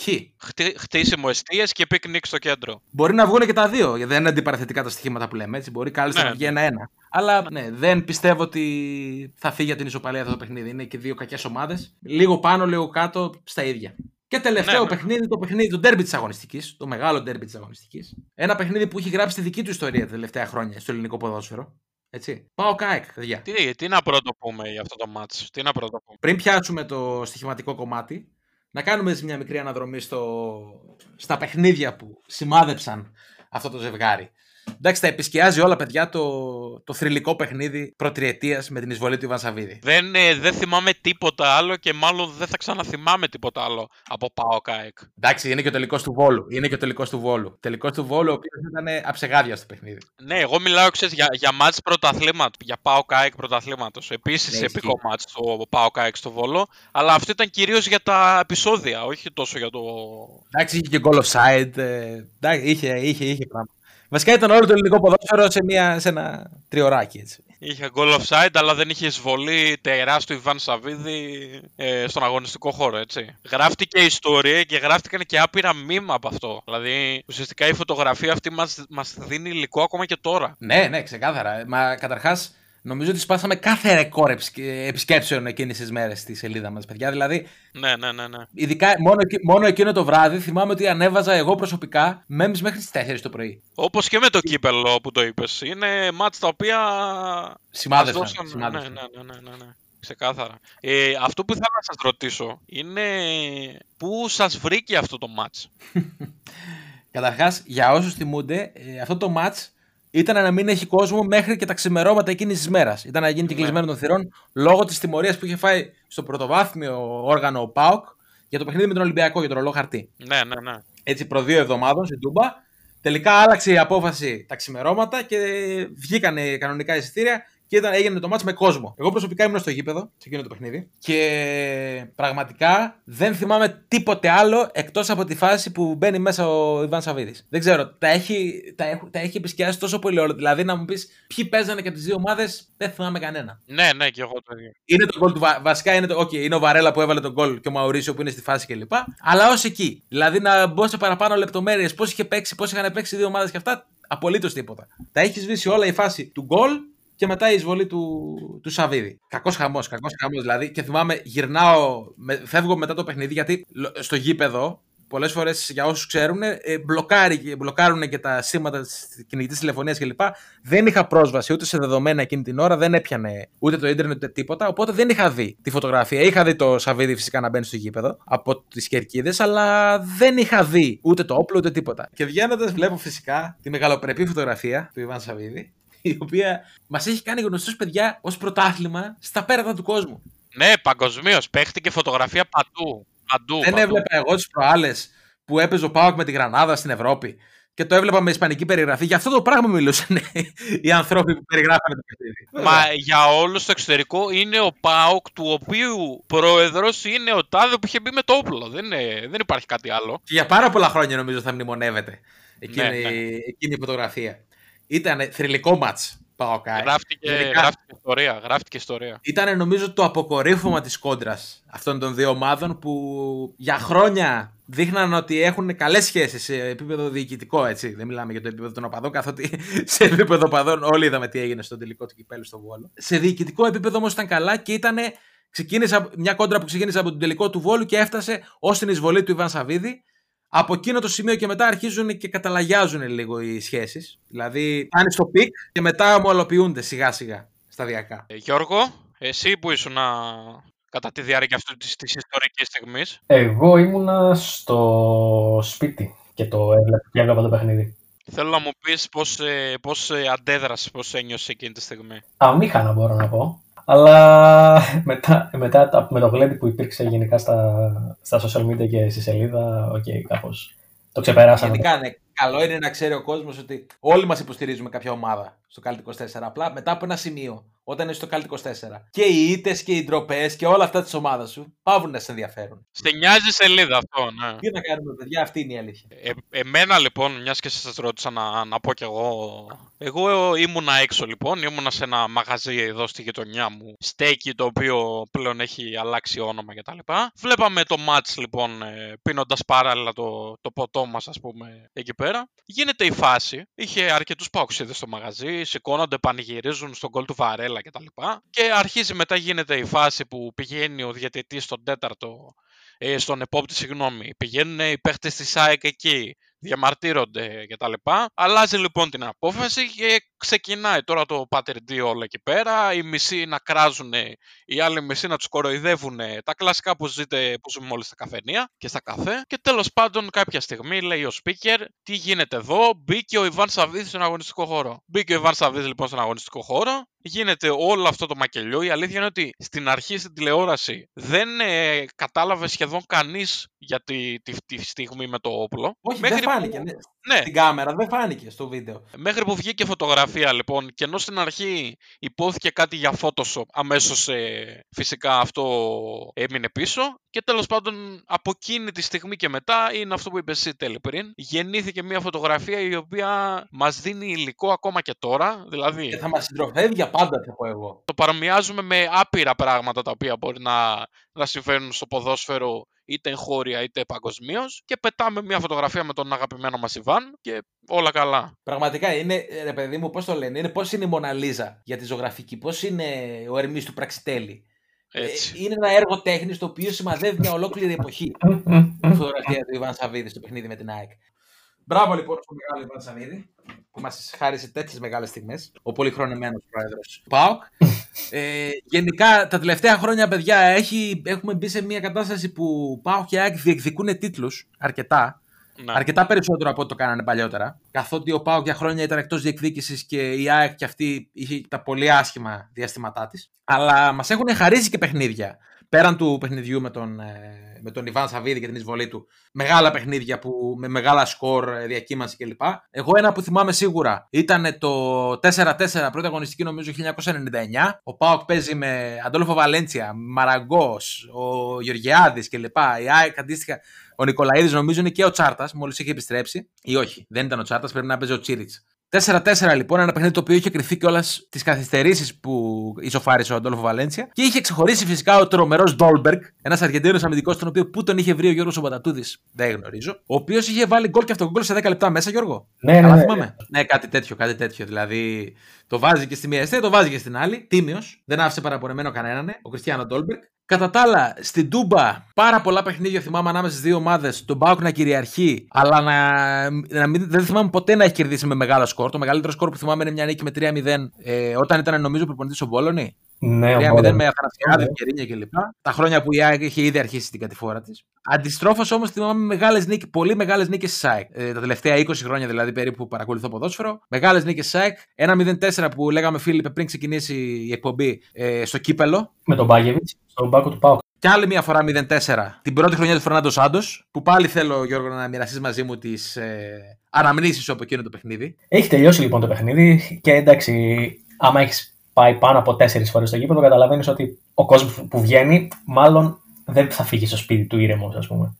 χ. Χτί- χτίσιμο εστίες και πικνίκ στο κέντρο. Μπορεί να βγουν και τα δύο, γιατί δεν είναι αντιπαραθετικά τα στοιχήματα που λέμε. Έτσι. Μπορεί κάλλιστα Ναι. να βγει ένα-ένα. Αλλά ναι, δεν πιστεύω ότι θα φύγει για την ισοπαλία αυτό το παιχνίδι. Είναι και δύο κακές ομάδες. Λίγο πάνω, λίγο κάτω, στα ίδια. Και τελευταίο Ναι, ναι. παιχνίδι, το παιχνίδι, το ντέρμπι της αγωνιστικής. Το μεγάλο ντέρμπι της αγωνιστικής. Ένα παιχνίδι που έχει γράψει τη δική του ιστορία τα τελευταία χρόνια στο ελληνικό ποδόσφαιρο. Έτσι. Πάω ΚΑΕΚ, παιδιά. Τι, τι να πρώτο πούμε για αυτό το μάτς. Τι να πρώτο πούμε. Πριν πιάσουμε το στοιχηματικό κομμάτι, να κάνουμε έτσι μια μικρή αναδρομή στο... στα παιχνίδια που σημάδεψαν αυτό το ζευγάρι. Εντάξει, τα επισκιάζει όλα, παιδιά, το, το θρηλυκό παιχνίδι προτριετίας με την εισβολή του Ιβάν Σαββίδη. Δεν, ε, δεν θυμάμαι τίποτα άλλο και μάλλον δεν θα ξαναθυμάμαι τίποτα άλλο από Πάο ΚΑΕΚ. Εντάξει, είναι και ο τελικός του Βόλου. Είναι και ο τελικός του Βόλου. Τελικός του Βόλου, ο οποίος ήταν αψεγάδια στο παιχνίδι. Ναι, εγώ μιλάω ξέρεις, για, για μάτς πρωταθλήματος, για Πάο ΚΑΕΚ πρωταθλήματος. Επίσης Ναι, επικό ισχύει. μάτς το Πάο ΚΑΕΚ στο Βόλο. Αλλά αυτό ήταν κυρίως για τα επεισόδια, όχι τόσο για το. Εντάξει, είχε και goal offside. Ε, εντάξει, είχε, είχε, είχε πράγμα. Βασικά ήταν όλο το ελληνικό ποδόσφαιρο σε, μια, σε ένα τριωράκι έτσι. Είχε goal offside, αλλά δεν είχε εισβολή τεράστιο Ιβάν Σαββίδη ε, στον αγωνιστικό χώρο, έτσι. Γράφτηκε ιστορία και γράφτηκαν και άπειρα μήμα από αυτό. Δηλαδή, ουσιαστικά η φωτογραφία αυτή μας, μας δίνει υλικό ακόμα και τώρα. Ναι, ναι, ξεκάθαρα. Μα καταρχάς, νομίζω ότι σπάσαμε κάθε ρεκόρ επισκε- επισκέψεων εκείνες τις μέρες στη σελίδα μας, παιδιά. Δηλαδή, Ναι, ναι, ναι, ναι. ειδικά μόνο, εκει- μόνο εκείνο το βράδυ θυμάμαι ότι ανέβαζα εγώ προσωπικά μέμει μέχρι τις 4 το πρωί. Όπως και με το κύπελο που το είπες. Είναι μάτς τα οποία. Σημάδευσαν, μας δώσαν- σημάδευσαν. Ναι, ναι, ναι, ναι, ναι. Ξεκάθαρα. Ε, αυτό που ήθελα να σας ρωτήσω είναι πού σας βρήκε αυτό το μάτς; Καταρχάς, για όσους θυμούνται, ε, αυτό το match ήταν να μην έχει κόσμο μέχρι και τα ξημερώματα εκείνης της μέρας. Ήταν να γίνει και Ναι. κλεισμένο των θυρών λόγω της τιμωρίας που είχε φάει στο πρωτοβάθμιο όργανο ο ΠΑΟΚ για το παιχνίδι με τον Ολυμπιακό για το ρολό χαρτί. Ναι, ναι, ναι. Έτσι προ δύο εβδομάδων στην Τούμπα. Τελικά άλλαξε η απόφαση τα ξημερώματα και βγήκανε κανονικά εισιτήρια και ήταν, έγινε το μάτς με κόσμο. Εγώ προσωπικά ήμουν στο γήπεδο σε εκείνο το παιχνίδι και πραγματικά δεν θυμάμαι τίποτε άλλο εκτός από τη φάση που μπαίνει μέσα ο Ιβάν Σαββίδης. Δεν ξέρω, τα έχει, τα έχει, τα έχει επισκιάσει τόσο πολύ όλο. Δηλαδή να μου πεις ποιοι παίζανε και από τις δύο ομάδες δεν θυμάμαι κανένα. Ναι, ναι, και εγώ το ίδιο. Είναι το γκολ του Βα- Βασικά είναι, το, okay, είναι ο Βαρέλα που έβαλε τον γκολ και ο Μαουρίσιο που είναι στη φάση κλπ. Αλλά ως εκεί. Δηλαδή να μπω σε παραπάνω λεπτομέρειες, πώς είχε παίξει, πώς είχαν παίξει οι δύο ομάδες και αυτά. Απολύτως τίποτα. Τα έχεις σβήσει όλα η φάση του γκολ και μετά η εισβολή του, του Σαββίδη. Κακός χαμός, κακός χαμός δηλαδή. Και θυμάμαι, γυρνάω, με, φεύγω μετά το παιχνίδι γιατί λο- στο γήπεδο. Πολλές φορές, για όσους ξέρουν, ε, μπλοκάρει, μπλοκάρουν και τα σήματα της κινητής τηλεφωνίας κλπ. Δεν είχα πρόσβαση ούτε σε δεδομένα εκείνη την ώρα, δεν έπιανε ούτε το ίντερνετ ούτε τίποτα. Οπότε δεν είχα δει τη φωτογραφία. Είχα δει το Σαββίδι φυσικά να μπαίνει στο γήπεδο από τις κερκίδες, αλλά δεν είχα δει ούτε το όπλο ούτε τίποτα. Και βγαίνοντας, βλέπω φυσικά τη μεγαλοπρεπή φωτογραφία του Ιβάν Σαββίδη, η οποία μας έχει κάνει γνωστούς παιδιά ως πρωτάθλημα στα πέρατα του κόσμου. Ναι, παγκοσμίως. Παίχτηκε φωτογραφία παντού. Παντού. Δεν παντού. έβλεπα εγώ τις προάλλες που έπαιζε ο ΠΑΟΚ με τη Γρανάδα στην Ευρώπη και το έβλεπα με ισπανική περιγραφή. Για αυτό το πράγμα μιλούσαν οι άνθρωποι που περιγράφανε το παιχνίδι. Μα για όλους στο εξωτερικό είναι ο ΠΑΟΚ του οποίου πρόεδρος είναι ο Τάδε που είχε μπει με το όπλο. Δεν, είναι, δεν υπάρχει κάτι άλλο. Και για πάρα πολλά χρόνια νομίζω θα μνημονεύεται εκείνη, Ναι, ναι. εκείνη η φωτογραφία. Ήταν θρυλικό ματς ΠΑΟΚ ΑΕΚ. Γράφτηκε, Γενικά, γράφτηκε ιστορία. Γράφτηκε ιστορία. Ήταν νομίζω το αποκορύφωμα της κόντρας αυτών των δύο ομάδων που για χρόνια δείχναν ότι έχουν καλές σχέσεις σε επίπεδο διοικητικό έτσι. Δεν μιλάμε για το επίπεδο των οπαδών καθότι σε επίπεδο οπαδών όλοι είδαμε τι έγινε στο τελικό του κυπέλου στο Βόλο. Σε διοικητικό επίπεδο όμως ήταν καλά και ήταν ξεκίνησε μια κόντρα που ξεκίνησε από τον τελικό του Βόλου και έφτασε ως την εισβολή του Ιβάν Σαββίδη από εκείνο το σημείο και μετά αρχίζουν και καταλαγιάζουν λίγο οι σχέσεις. Δηλαδή πάνε στο peak και μετά ομαλοποιούνται σιγά σιγά σταδιακά. Ε, Γιώργο, εσύ που ήσουν α, κατά τη διάρκεια αυτή της της ιστορικής στιγμής. Εγώ ήμουνα στο σπίτι και το έβλεπα, και έβλεπα το παιχνίδι. Θέλω να μου πεις πώς, ε, πώς ε, αντέδρασες, πώς ένιωσες εκείνη τη στιγμή. Αμήχανα μπορώ να πω. Αλλά μετά, μετά τα- με το γλέντι που υπήρξε γενικά στα, στα social media και στη σελίδα, οκ, κάπως το ξεπεράσαμε. Γενικά, ναι, καλό είναι να ξέρει ο κόσμος ότι όλοι μας υποστηρίζουμε κάποια ομάδα στο Καλτ 24. Απλά μετά από ένα σημείο, όταν είσαι στο Καλτ 24, και οι ήττες και οι ντροπές και όλα αυτά της ομάδας σου πάβουν να σε ενδιαφέρουν. Σε νοιάζει η σελίδα αυτό, ναι. Τι να κάνουμε, παιδιά, αυτή είναι η αλήθεια. Ε, εμένα λοιπόν, μιας και σας ρώτησα να, να πω κι εγώ. Εγώ ήμουνα έξω λοιπόν, ήμουνα σε ένα μαγαζί εδώ στη γειτονιά μου. Στέκι το οποίο πλέον έχει αλλάξει όνομα κτλ. Βλέπαμε το match λοιπόν, ε, πίνοντας παράλληλα το, το ποτό μας, ας πούμε, εκεί πέρα. Γίνεται η φάση. Είχε αρκετούς παοξίδε στο μαγαζί, σηκώνονται, πανηγυρίζουν στον γκολ του Βαρέλα κτλ. Και αρχίζει μετά γίνεται η φάση που πηγαίνει ο διαιτητής στον τέταρτο ε, στον επόπτη, συγγνώμη. Πηγαίνουν οι παίχτες της ΑΕΚ εκεί, διαμαρτύρονται κτλ. Αλλάζει λοιπόν την απόφαση και ξεκινάει τώρα το πατερντή όλο εκεί πέρα. Οι μισοί να κράζουν, οι άλλοι μισοί να τους κοροϊδεύουν. Τα κλασικά που ζείτε, που ζούμε όλοι στα καφενεία και στα καφέ. Και τέλος πάντων, κάποια στιγμή λέει ο speaker, τι γίνεται εδώ. Μπήκε ο Ιβάν Σαββίδης στον αγωνιστικό χώρο. Μπήκε ο Ιβάν Σαββίδης λοιπόν στον αγωνιστικό χώρο. Γίνεται όλο αυτό το μακελιό. Η αλήθεια είναι ότι στην αρχή στην τηλεόραση δεν ε, κατάλαβε σχεδόν κανείς για τη, τη, τη, στιγμή με το όπλο. Όχι, Μέχρι δεν φάνηκε. που- Ναι. Ναι, Στην κάμερα δεν φάνηκε στο βίντεο. Μέχρι που βγήκε φωτογραφία λοιπόν και ενώ στην αρχή υπόθηκε κάτι για Photoshop αμέσως ε, φυσικά αυτό έμεινε πίσω και τέλος πάντων από εκείνη τη στιγμή και μετά είναι αυτό που είπε εσύ τέλει πριν γεννήθηκε μια φωτογραφία η οποία μας δίνει υλικό ακόμα και τώρα δηλαδή Και θα μας συντροφεύει για πάντα, θα πω εγώ. το παρομοιάζουμε με άπειρα πράγματα τα οποία μπορεί να, να συμβαίνουν στο ποδόσφαιρο είτε εγχώρια είτε παγκοσμίως και πετάμε μια φωτογραφία με τον αγαπημένο μας Ιβάν και όλα καλά. Πραγματικά είναι, ε, ρε παιδί μου, πώς το λένε, είναι πώς είναι η Μοναλίζα για τη ζωγραφική, πώς είναι ο Ερμής του Πραξιτέλη. Ε, Έτσι. είναι ένα έργο τέχνης το οποίο σημαδεύει μια ολόκληρη εποχή. η φωτογραφία του Ιβάν Σαββίδης στο παιχνίδι με την ΑΕΚ. Μπράβο λοιπόν στον μεγάλο Ιβάν Σαββίδη που μας χάρισε τέτοιες μεγάλες στιγμές. Ο πολυχρονεμένο πρόεδρος του ΠΑΟΚ. ε, γενικά τα τελευταία χρόνια, παιδιά, έχει, έχουμε μπει σε μια κατάσταση που ΠΑΟΚ και ΑΕΚ διεκδικούν τίτλους αρκετά. Ναι. Αρκετά περισσότερο από ό,τι το κάνανε παλιότερα. Καθότι ο Πάοκ για χρόνια ήταν εκτός διεκδίκησης και η ΑΕΚ και αυτή είχε τα πολύ άσχημα διαστήματά της. Αλλά μας έχουν χαρίσει και παιχνίδια. Πέραν του παιχνιδιού με τον, ε, με τον Ιβάν Σαββίδη και την εισβολή του. Μεγάλα παιχνίδια που, με μεγάλα σκορ, ε, διακύμανση κλπ. Εγώ ένα που θυμάμαι σίγουρα ήταν το 4-4 πρώτη αγωνιστική νομίζω 1999. Ο Πάοκ παίζει με Αντόλφο Βαλέντσια, Μαραγκός, ο Γεωργιάδης κλπ. Η ΑΕΚ αντίστοιχα ο Νικολαίδης νομίζω είναι και ο Τσάρτας, μόλις είχε επιστρέψει. Ή όχι, δεν ήταν ο Τσάρτας, πρέπει να παίζει ο Τσίριτς. 4-4 λοιπόν, ένα παιχνίδι το οποίο είχε κρυθεί κιόλας τις καθυστερήσεις που ισοφάρισε ο Αντόλφο Βαλέντσια. Και είχε ξεχωρίσει φυσικά ο τρομερός Ντόλμπεργκ, ένας Αργεντίνος αμυντικός, τον οποίο πού τον είχε βρει ο Γιώργος Ομπατατούδης, δεν γνωρίζω. Ο οποίος είχε βάλει γκολ και αυτό γκολ σε 10 λεπτά μέσα, Γιώργο. Ναι, ναι, Καλά ναι. θυμάμαι. Ναι, κάτι τέτοιο, κάτι τέτοιο. Δηλαδή το βάζει και στη μία αιστεία, το βάζει και στην άλλη. Τίμιος. Δεν άφησε παραπονεμένο κανέναν. Ο Κριστιανό Ντόλμπεργκ. Κατά τα άλλα, στην Τούμπα πάρα πολλά παιχνίδια θυμάμαι ανάμεσα στις δύο ομάδες. Τον Μπάουκ να κυριαρχεί, αλλά να, να μην, δεν θυμάμαι ποτέ να έχει κερδίσει με μεγάλο σκορ. Το μεγαλύτερο σκορ που θυμάμαι είναι μια νίκη με 3-0 ε, όταν ήταν νομίζω προπονητής ο Μπόλωνη. Ναι, 3-0 ο Μπόλεμ. με Αθανασιάδη, Ναι. Κερίνια κλπ. Τα χρόνια που η ΑΕΚ είχε ήδη αρχίσει την κατηφόρα της. Αντιστρόφως όμως θυμάμαι μεγάλες νίκες, πολύ μεγάλες νίκες τη ΑΕΚ. Ε, τα τελευταία 20 χρόνια δηλαδή περίπου που παρακολουθώ ποδόσφαιρο. Μεγάλες νίκες τη ΑΕΚ. Ένα 0-4 που λέγαμε Φίλιππε πριν ξεκινήσει η εκπομπή ε, στο κύπελο. Με τον Μπάγεβιτ, στον μπάκο του Πάουκ. Και άλλη μια φορά 0-4 την πρώτη χρονιά του Φερνάντο Σάντος. Που πάλι θέλω, Γιώργο, να μοιραστείς μαζί μου τις ε, αναμνήσεις σου από εκείνο το παιχνίδι. Έχει τελειώσει λοιπόν το παιχνίδι και εντάξει, άμα έχεις πάει πάνω από τέσσερις φορές στο γήπεδο, καταλαβαίνεις ότι ο κόσμος που βγαίνει, μάλλον δεν θα φύγει στο σπίτι του ήρεμος, ας πούμε.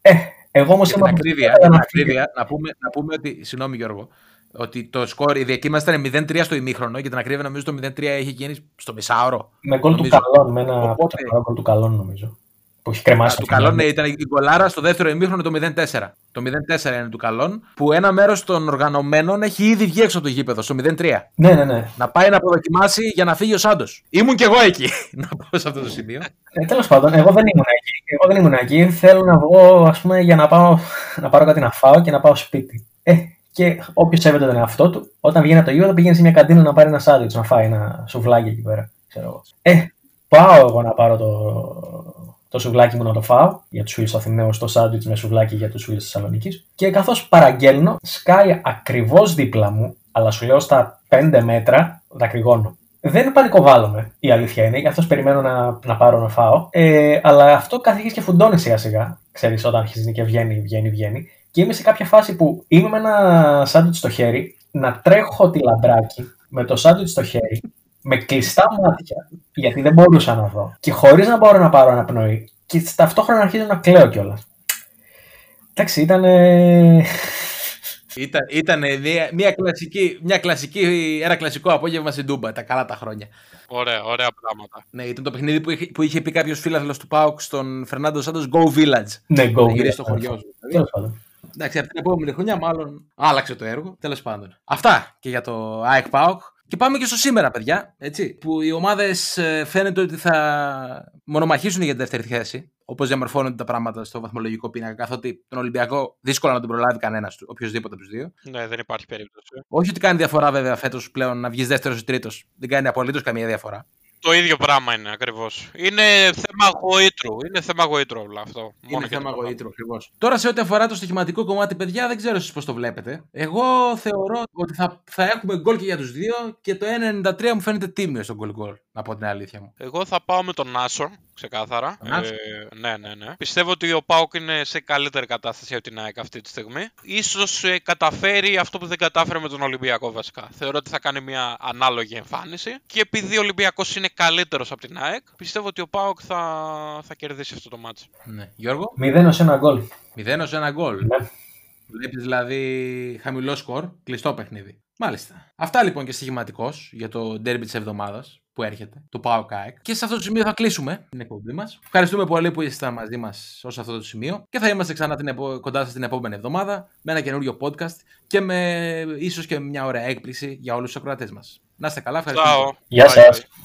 Ε, εγώ όμως Για την ακρίβεια, για την ακρίβεια να, πούμε, να πούμε ότι. Συγγνώμη, Γιώργο. Ότι το σκορ, η διακύμαση ήταν 0-3 στο ημίχρονο. Για την ακρίβεια, νομίζω το 0-3 έχει γίνει στο μισάωρο. Με γκολ του νομίζω. καλών, με ένα Οπότε- τρομερό γκολ του καλών, νομίζω. Που έχει κρεμάσει του το φινάλι. καλών ναι, ήταν η γκολάρα στο δεύτερο ημίχρονο το 0-4. Το 0-4 είναι του καλών, που ένα μέρος των οργανωμένων έχει ήδη βγει έξω από το γήπεδο, στο 0-3. Ναι, ναι, ναι. Να πάει να αποδοκιμάσει για να φύγει ο Σάντος. Ήμουν κι εγώ εκεί, να πω σε αυτό το σημείο. Ε, Τέλος πάντων, εγώ δεν ήμουν εκεί. Εγώ δεν ήμουν εκεί. Θέλω να βγω, ας πούμε, για να, πάω, να πάρω κάτι να φάω και να πάω σπίτι. Ε, και όποιος σέβεται τον εαυτό του, όταν βγαίνει από το γήπεδο, πηγαίνει σε μια καντίνα να πάρει ένα σάντουιτς, να φάει ένα σουβλάκι εκεί πέρα. Ξέρω εγώ. Ε, πάω εγώ να πάρω το, το σουβλάκι μου να το φάω για τους φίλους του Αθηναίους, το σάντουιτς με σουβλάκι για τους φίλους της Θεσσαλονίκης. Και καθώς παραγγέλνω, σκάει ακριβώς δίπλα μου, αλλά σου λέω στα 5 μέτρα, δακρυγόνο. Δεν πανικοβάλλομαι, η αλήθεια είναι, γι' αυτό περιμένω να, να πάρω να φάω. Ε, αλλά αυτό καθηγείς και φουντώνεις σιγά σιγά. Ξέρεις, όταν αρχίζει και βγαίνει, βγαίνει, βγαίνει. Και είμαι σε κάποια φάση που είμαι με ένα σάντουιτς στο χέρι, να τρέχω τη λαμπράκι με το σάντουιτς στο χέρι, με κλειστά μάτια, γιατί δεν μπορούσα να δω, και χωρίς να μπορώ να πάρω αναπνοή, και ταυτόχρονα αρχίζω να κλαίω κιόλας. Εντάξει, ήταν. Ήταν, ήτανε μια, μια, κλασική, μια κλασική, ένα κλασικό απόγευμα στην Τούμπα, τα καλά τα χρόνια. Ωραία, ωραία πράγματα. Ναι, ήταν το παιχνίδι που είχε, που είχε πει κάποιος φίλαθλος του Πάουκ στον Φερνάντο Σάντος Go Village. Ναι, go. Να γυρίσει στο χωριό σου. Τέλο πάντων. Εντάξει, από την επόμενη χρονιά μάλλον άλλαξε το έργο. Τέλος πάντων. Αυτά και για το ΑΕΚ Πάουκ. Και πάμε και στο σήμερα, παιδιά. Έτσι, που οι ομάδες φαίνεται ότι θα μονομαχήσουν για τη δεύτερη θέση. Όπως διαμορφώνονται τα πράγματα στο βαθμολογικό πίνακα. Καθότι τον Ολυμπιακό δύσκολα να τον προλάβει κανένας του, οποιοδήποτε από τους δύο. Ναι, δεν υπάρχει περίπτωση. Όχι ότι κάνει διαφορά βέβαια φέτος πλέον να βγεις δεύτερος ή τρίτος. Δεν κάνει απολύτως καμία διαφορά. Το ίδιο πράγμα είναι ακριβώς. Είναι θέμα γοήτρου. Είναι θέμα γοήτρου όλο αυτό. Είναι θέμα γοήτρου ακριβώς. Τώρα σε ό,τι αφορά το στοιχηματικό κομμάτι, παιδιά, δεν ξέρω εσείς πώς το βλέπετε. Εγώ θεωρώ ότι θα, θα έχουμε γκολ και για τους δύο και το 1,93 μου φαίνεται τίμιο στο γκολ γκολ. Να πω την αλήθεια μου. Εγώ θα πάω με τον Νάσο, ξεκάθαρα. Ε, ναι, ναι, ναι. Πιστεύω ότι ο Πάουκ είναι σε καλύτερη κατάσταση από την ΑΕΚ αυτή τη στιγμή. σω ε, καταφέρει αυτό που δεν κατάφερε με τον Ολυμπιακό βασικά. Θεωρώ ότι θα κάνει μια ανάλογη εμφάνιση. Και επειδή ο Ολυμπιακός είναι καλύτερος από την ΑΕΚ, πιστεύω ότι ο Πάοκ θα, θα κερδίσει αυτό το μάτσο. Ναι. Γιώργο; 0 1 γκολ. 0 1 γκολ. Ναι. Βλέπεις δηλαδή χαμηλό σκορ, κλειστό παιχνίδι. Μάλιστα. Αυτά λοιπόν και στοιχηματικός για το ντέρμπι της εβδομάδας που έρχεται, το Πάο ΚΑΕΚ. Και σε αυτό το σημείο θα κλείσουμε την εκπομπή μας. Ευχαριστούμε πολύ που ήσασταν μαζί μας ω αυτό το σημείο και θα είμαστε ξανά την επο... κοντά σας την επόμενη εβδομάδα με ένα καινούριο podcast και με ίσως και μια ωραία έκπληξη για όλους τους ακροατές μας. Να είστε καλά, ευχαριστούμε. Γεια σας.